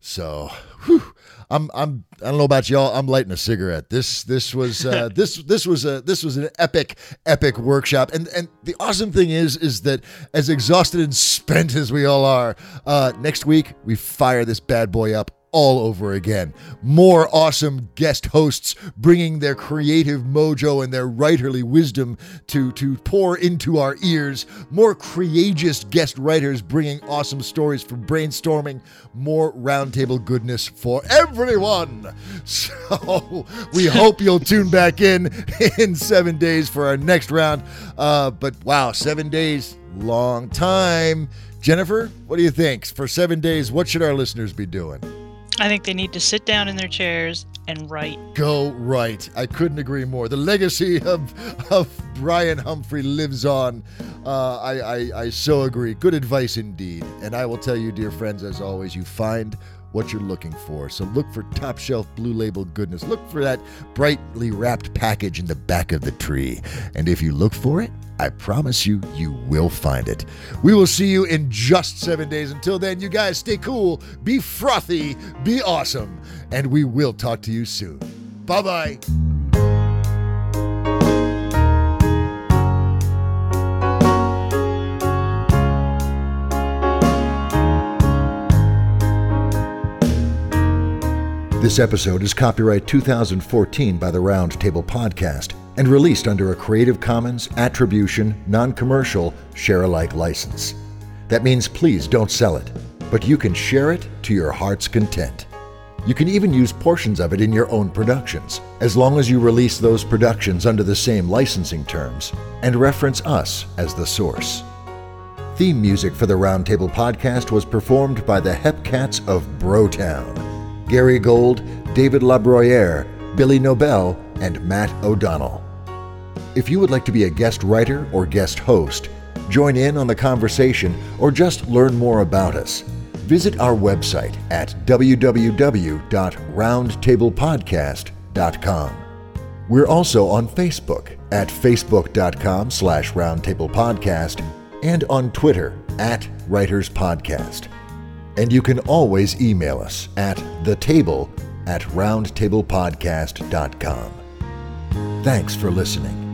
Speaker 1: So, whew, I'm I'm I don't know about y'all. I'm lighting a cigarette. This this was uh, this this was a this was an epic epic workshop. And and the awesome thing is is that as exhausted and spent as we all are, uh, next week we fire this bad boy up all over again. More awesome guest hosts bringing their creative mojo and their writerly wisdom to, to pour into our ears. More courageous guest writers bringing awesome stories for brainstorming. More roundtable goodness for everyone. So we hope you'll tune back in in seven days for our next round. Uh, but wow, seven days, long time. Jennifer, what do you think? For seven days, what should our listeners be doing?
Speaker 2: I think they need to sit down in their chairs and write.
Speaker 1: Go write. I couldn't agree more. The legacy of of Brian Humphrey lives on. Uh, I, I I so agree. Good advice indeed. And I will tell you, dear friends, as always, you find what you're looking for. So look for top shelf blue label goodness. Look for that brightly wrapped package in the back of the tree. And if you look for it, I promise you, you will find it. We will see you in just seven days. Until then, you guys stay cool, be frothy, be awesome, and we will talk to you soon. Bye bye. This episode is copyright 2014 by the Round Table Podcast and released under a Creative Commons Attribution, Non Commercial, Share alike license. That means please don't sell it, but you can share it to your heart's content. You can even use portions of it in your own productions, as long as you release those productions under the same licensing terms and reference us as the source. Theme music for the Roundtable podcast was performed by the Hepcats of Brotown Gary Gold, David LaBruyere, Billy Nobel, and Matt O'Donnell. If you would like to be a guest writer or guest host, join in on the conversation, or just learn more about us, visit our website at www.roundtablepodcast.com. We're also on Facebook at facebook.com slash roundtablepodcast and on Twitter at Writers Podcast. And you can always email us at thetable at roundtablepodcast.com. Thanks for listening.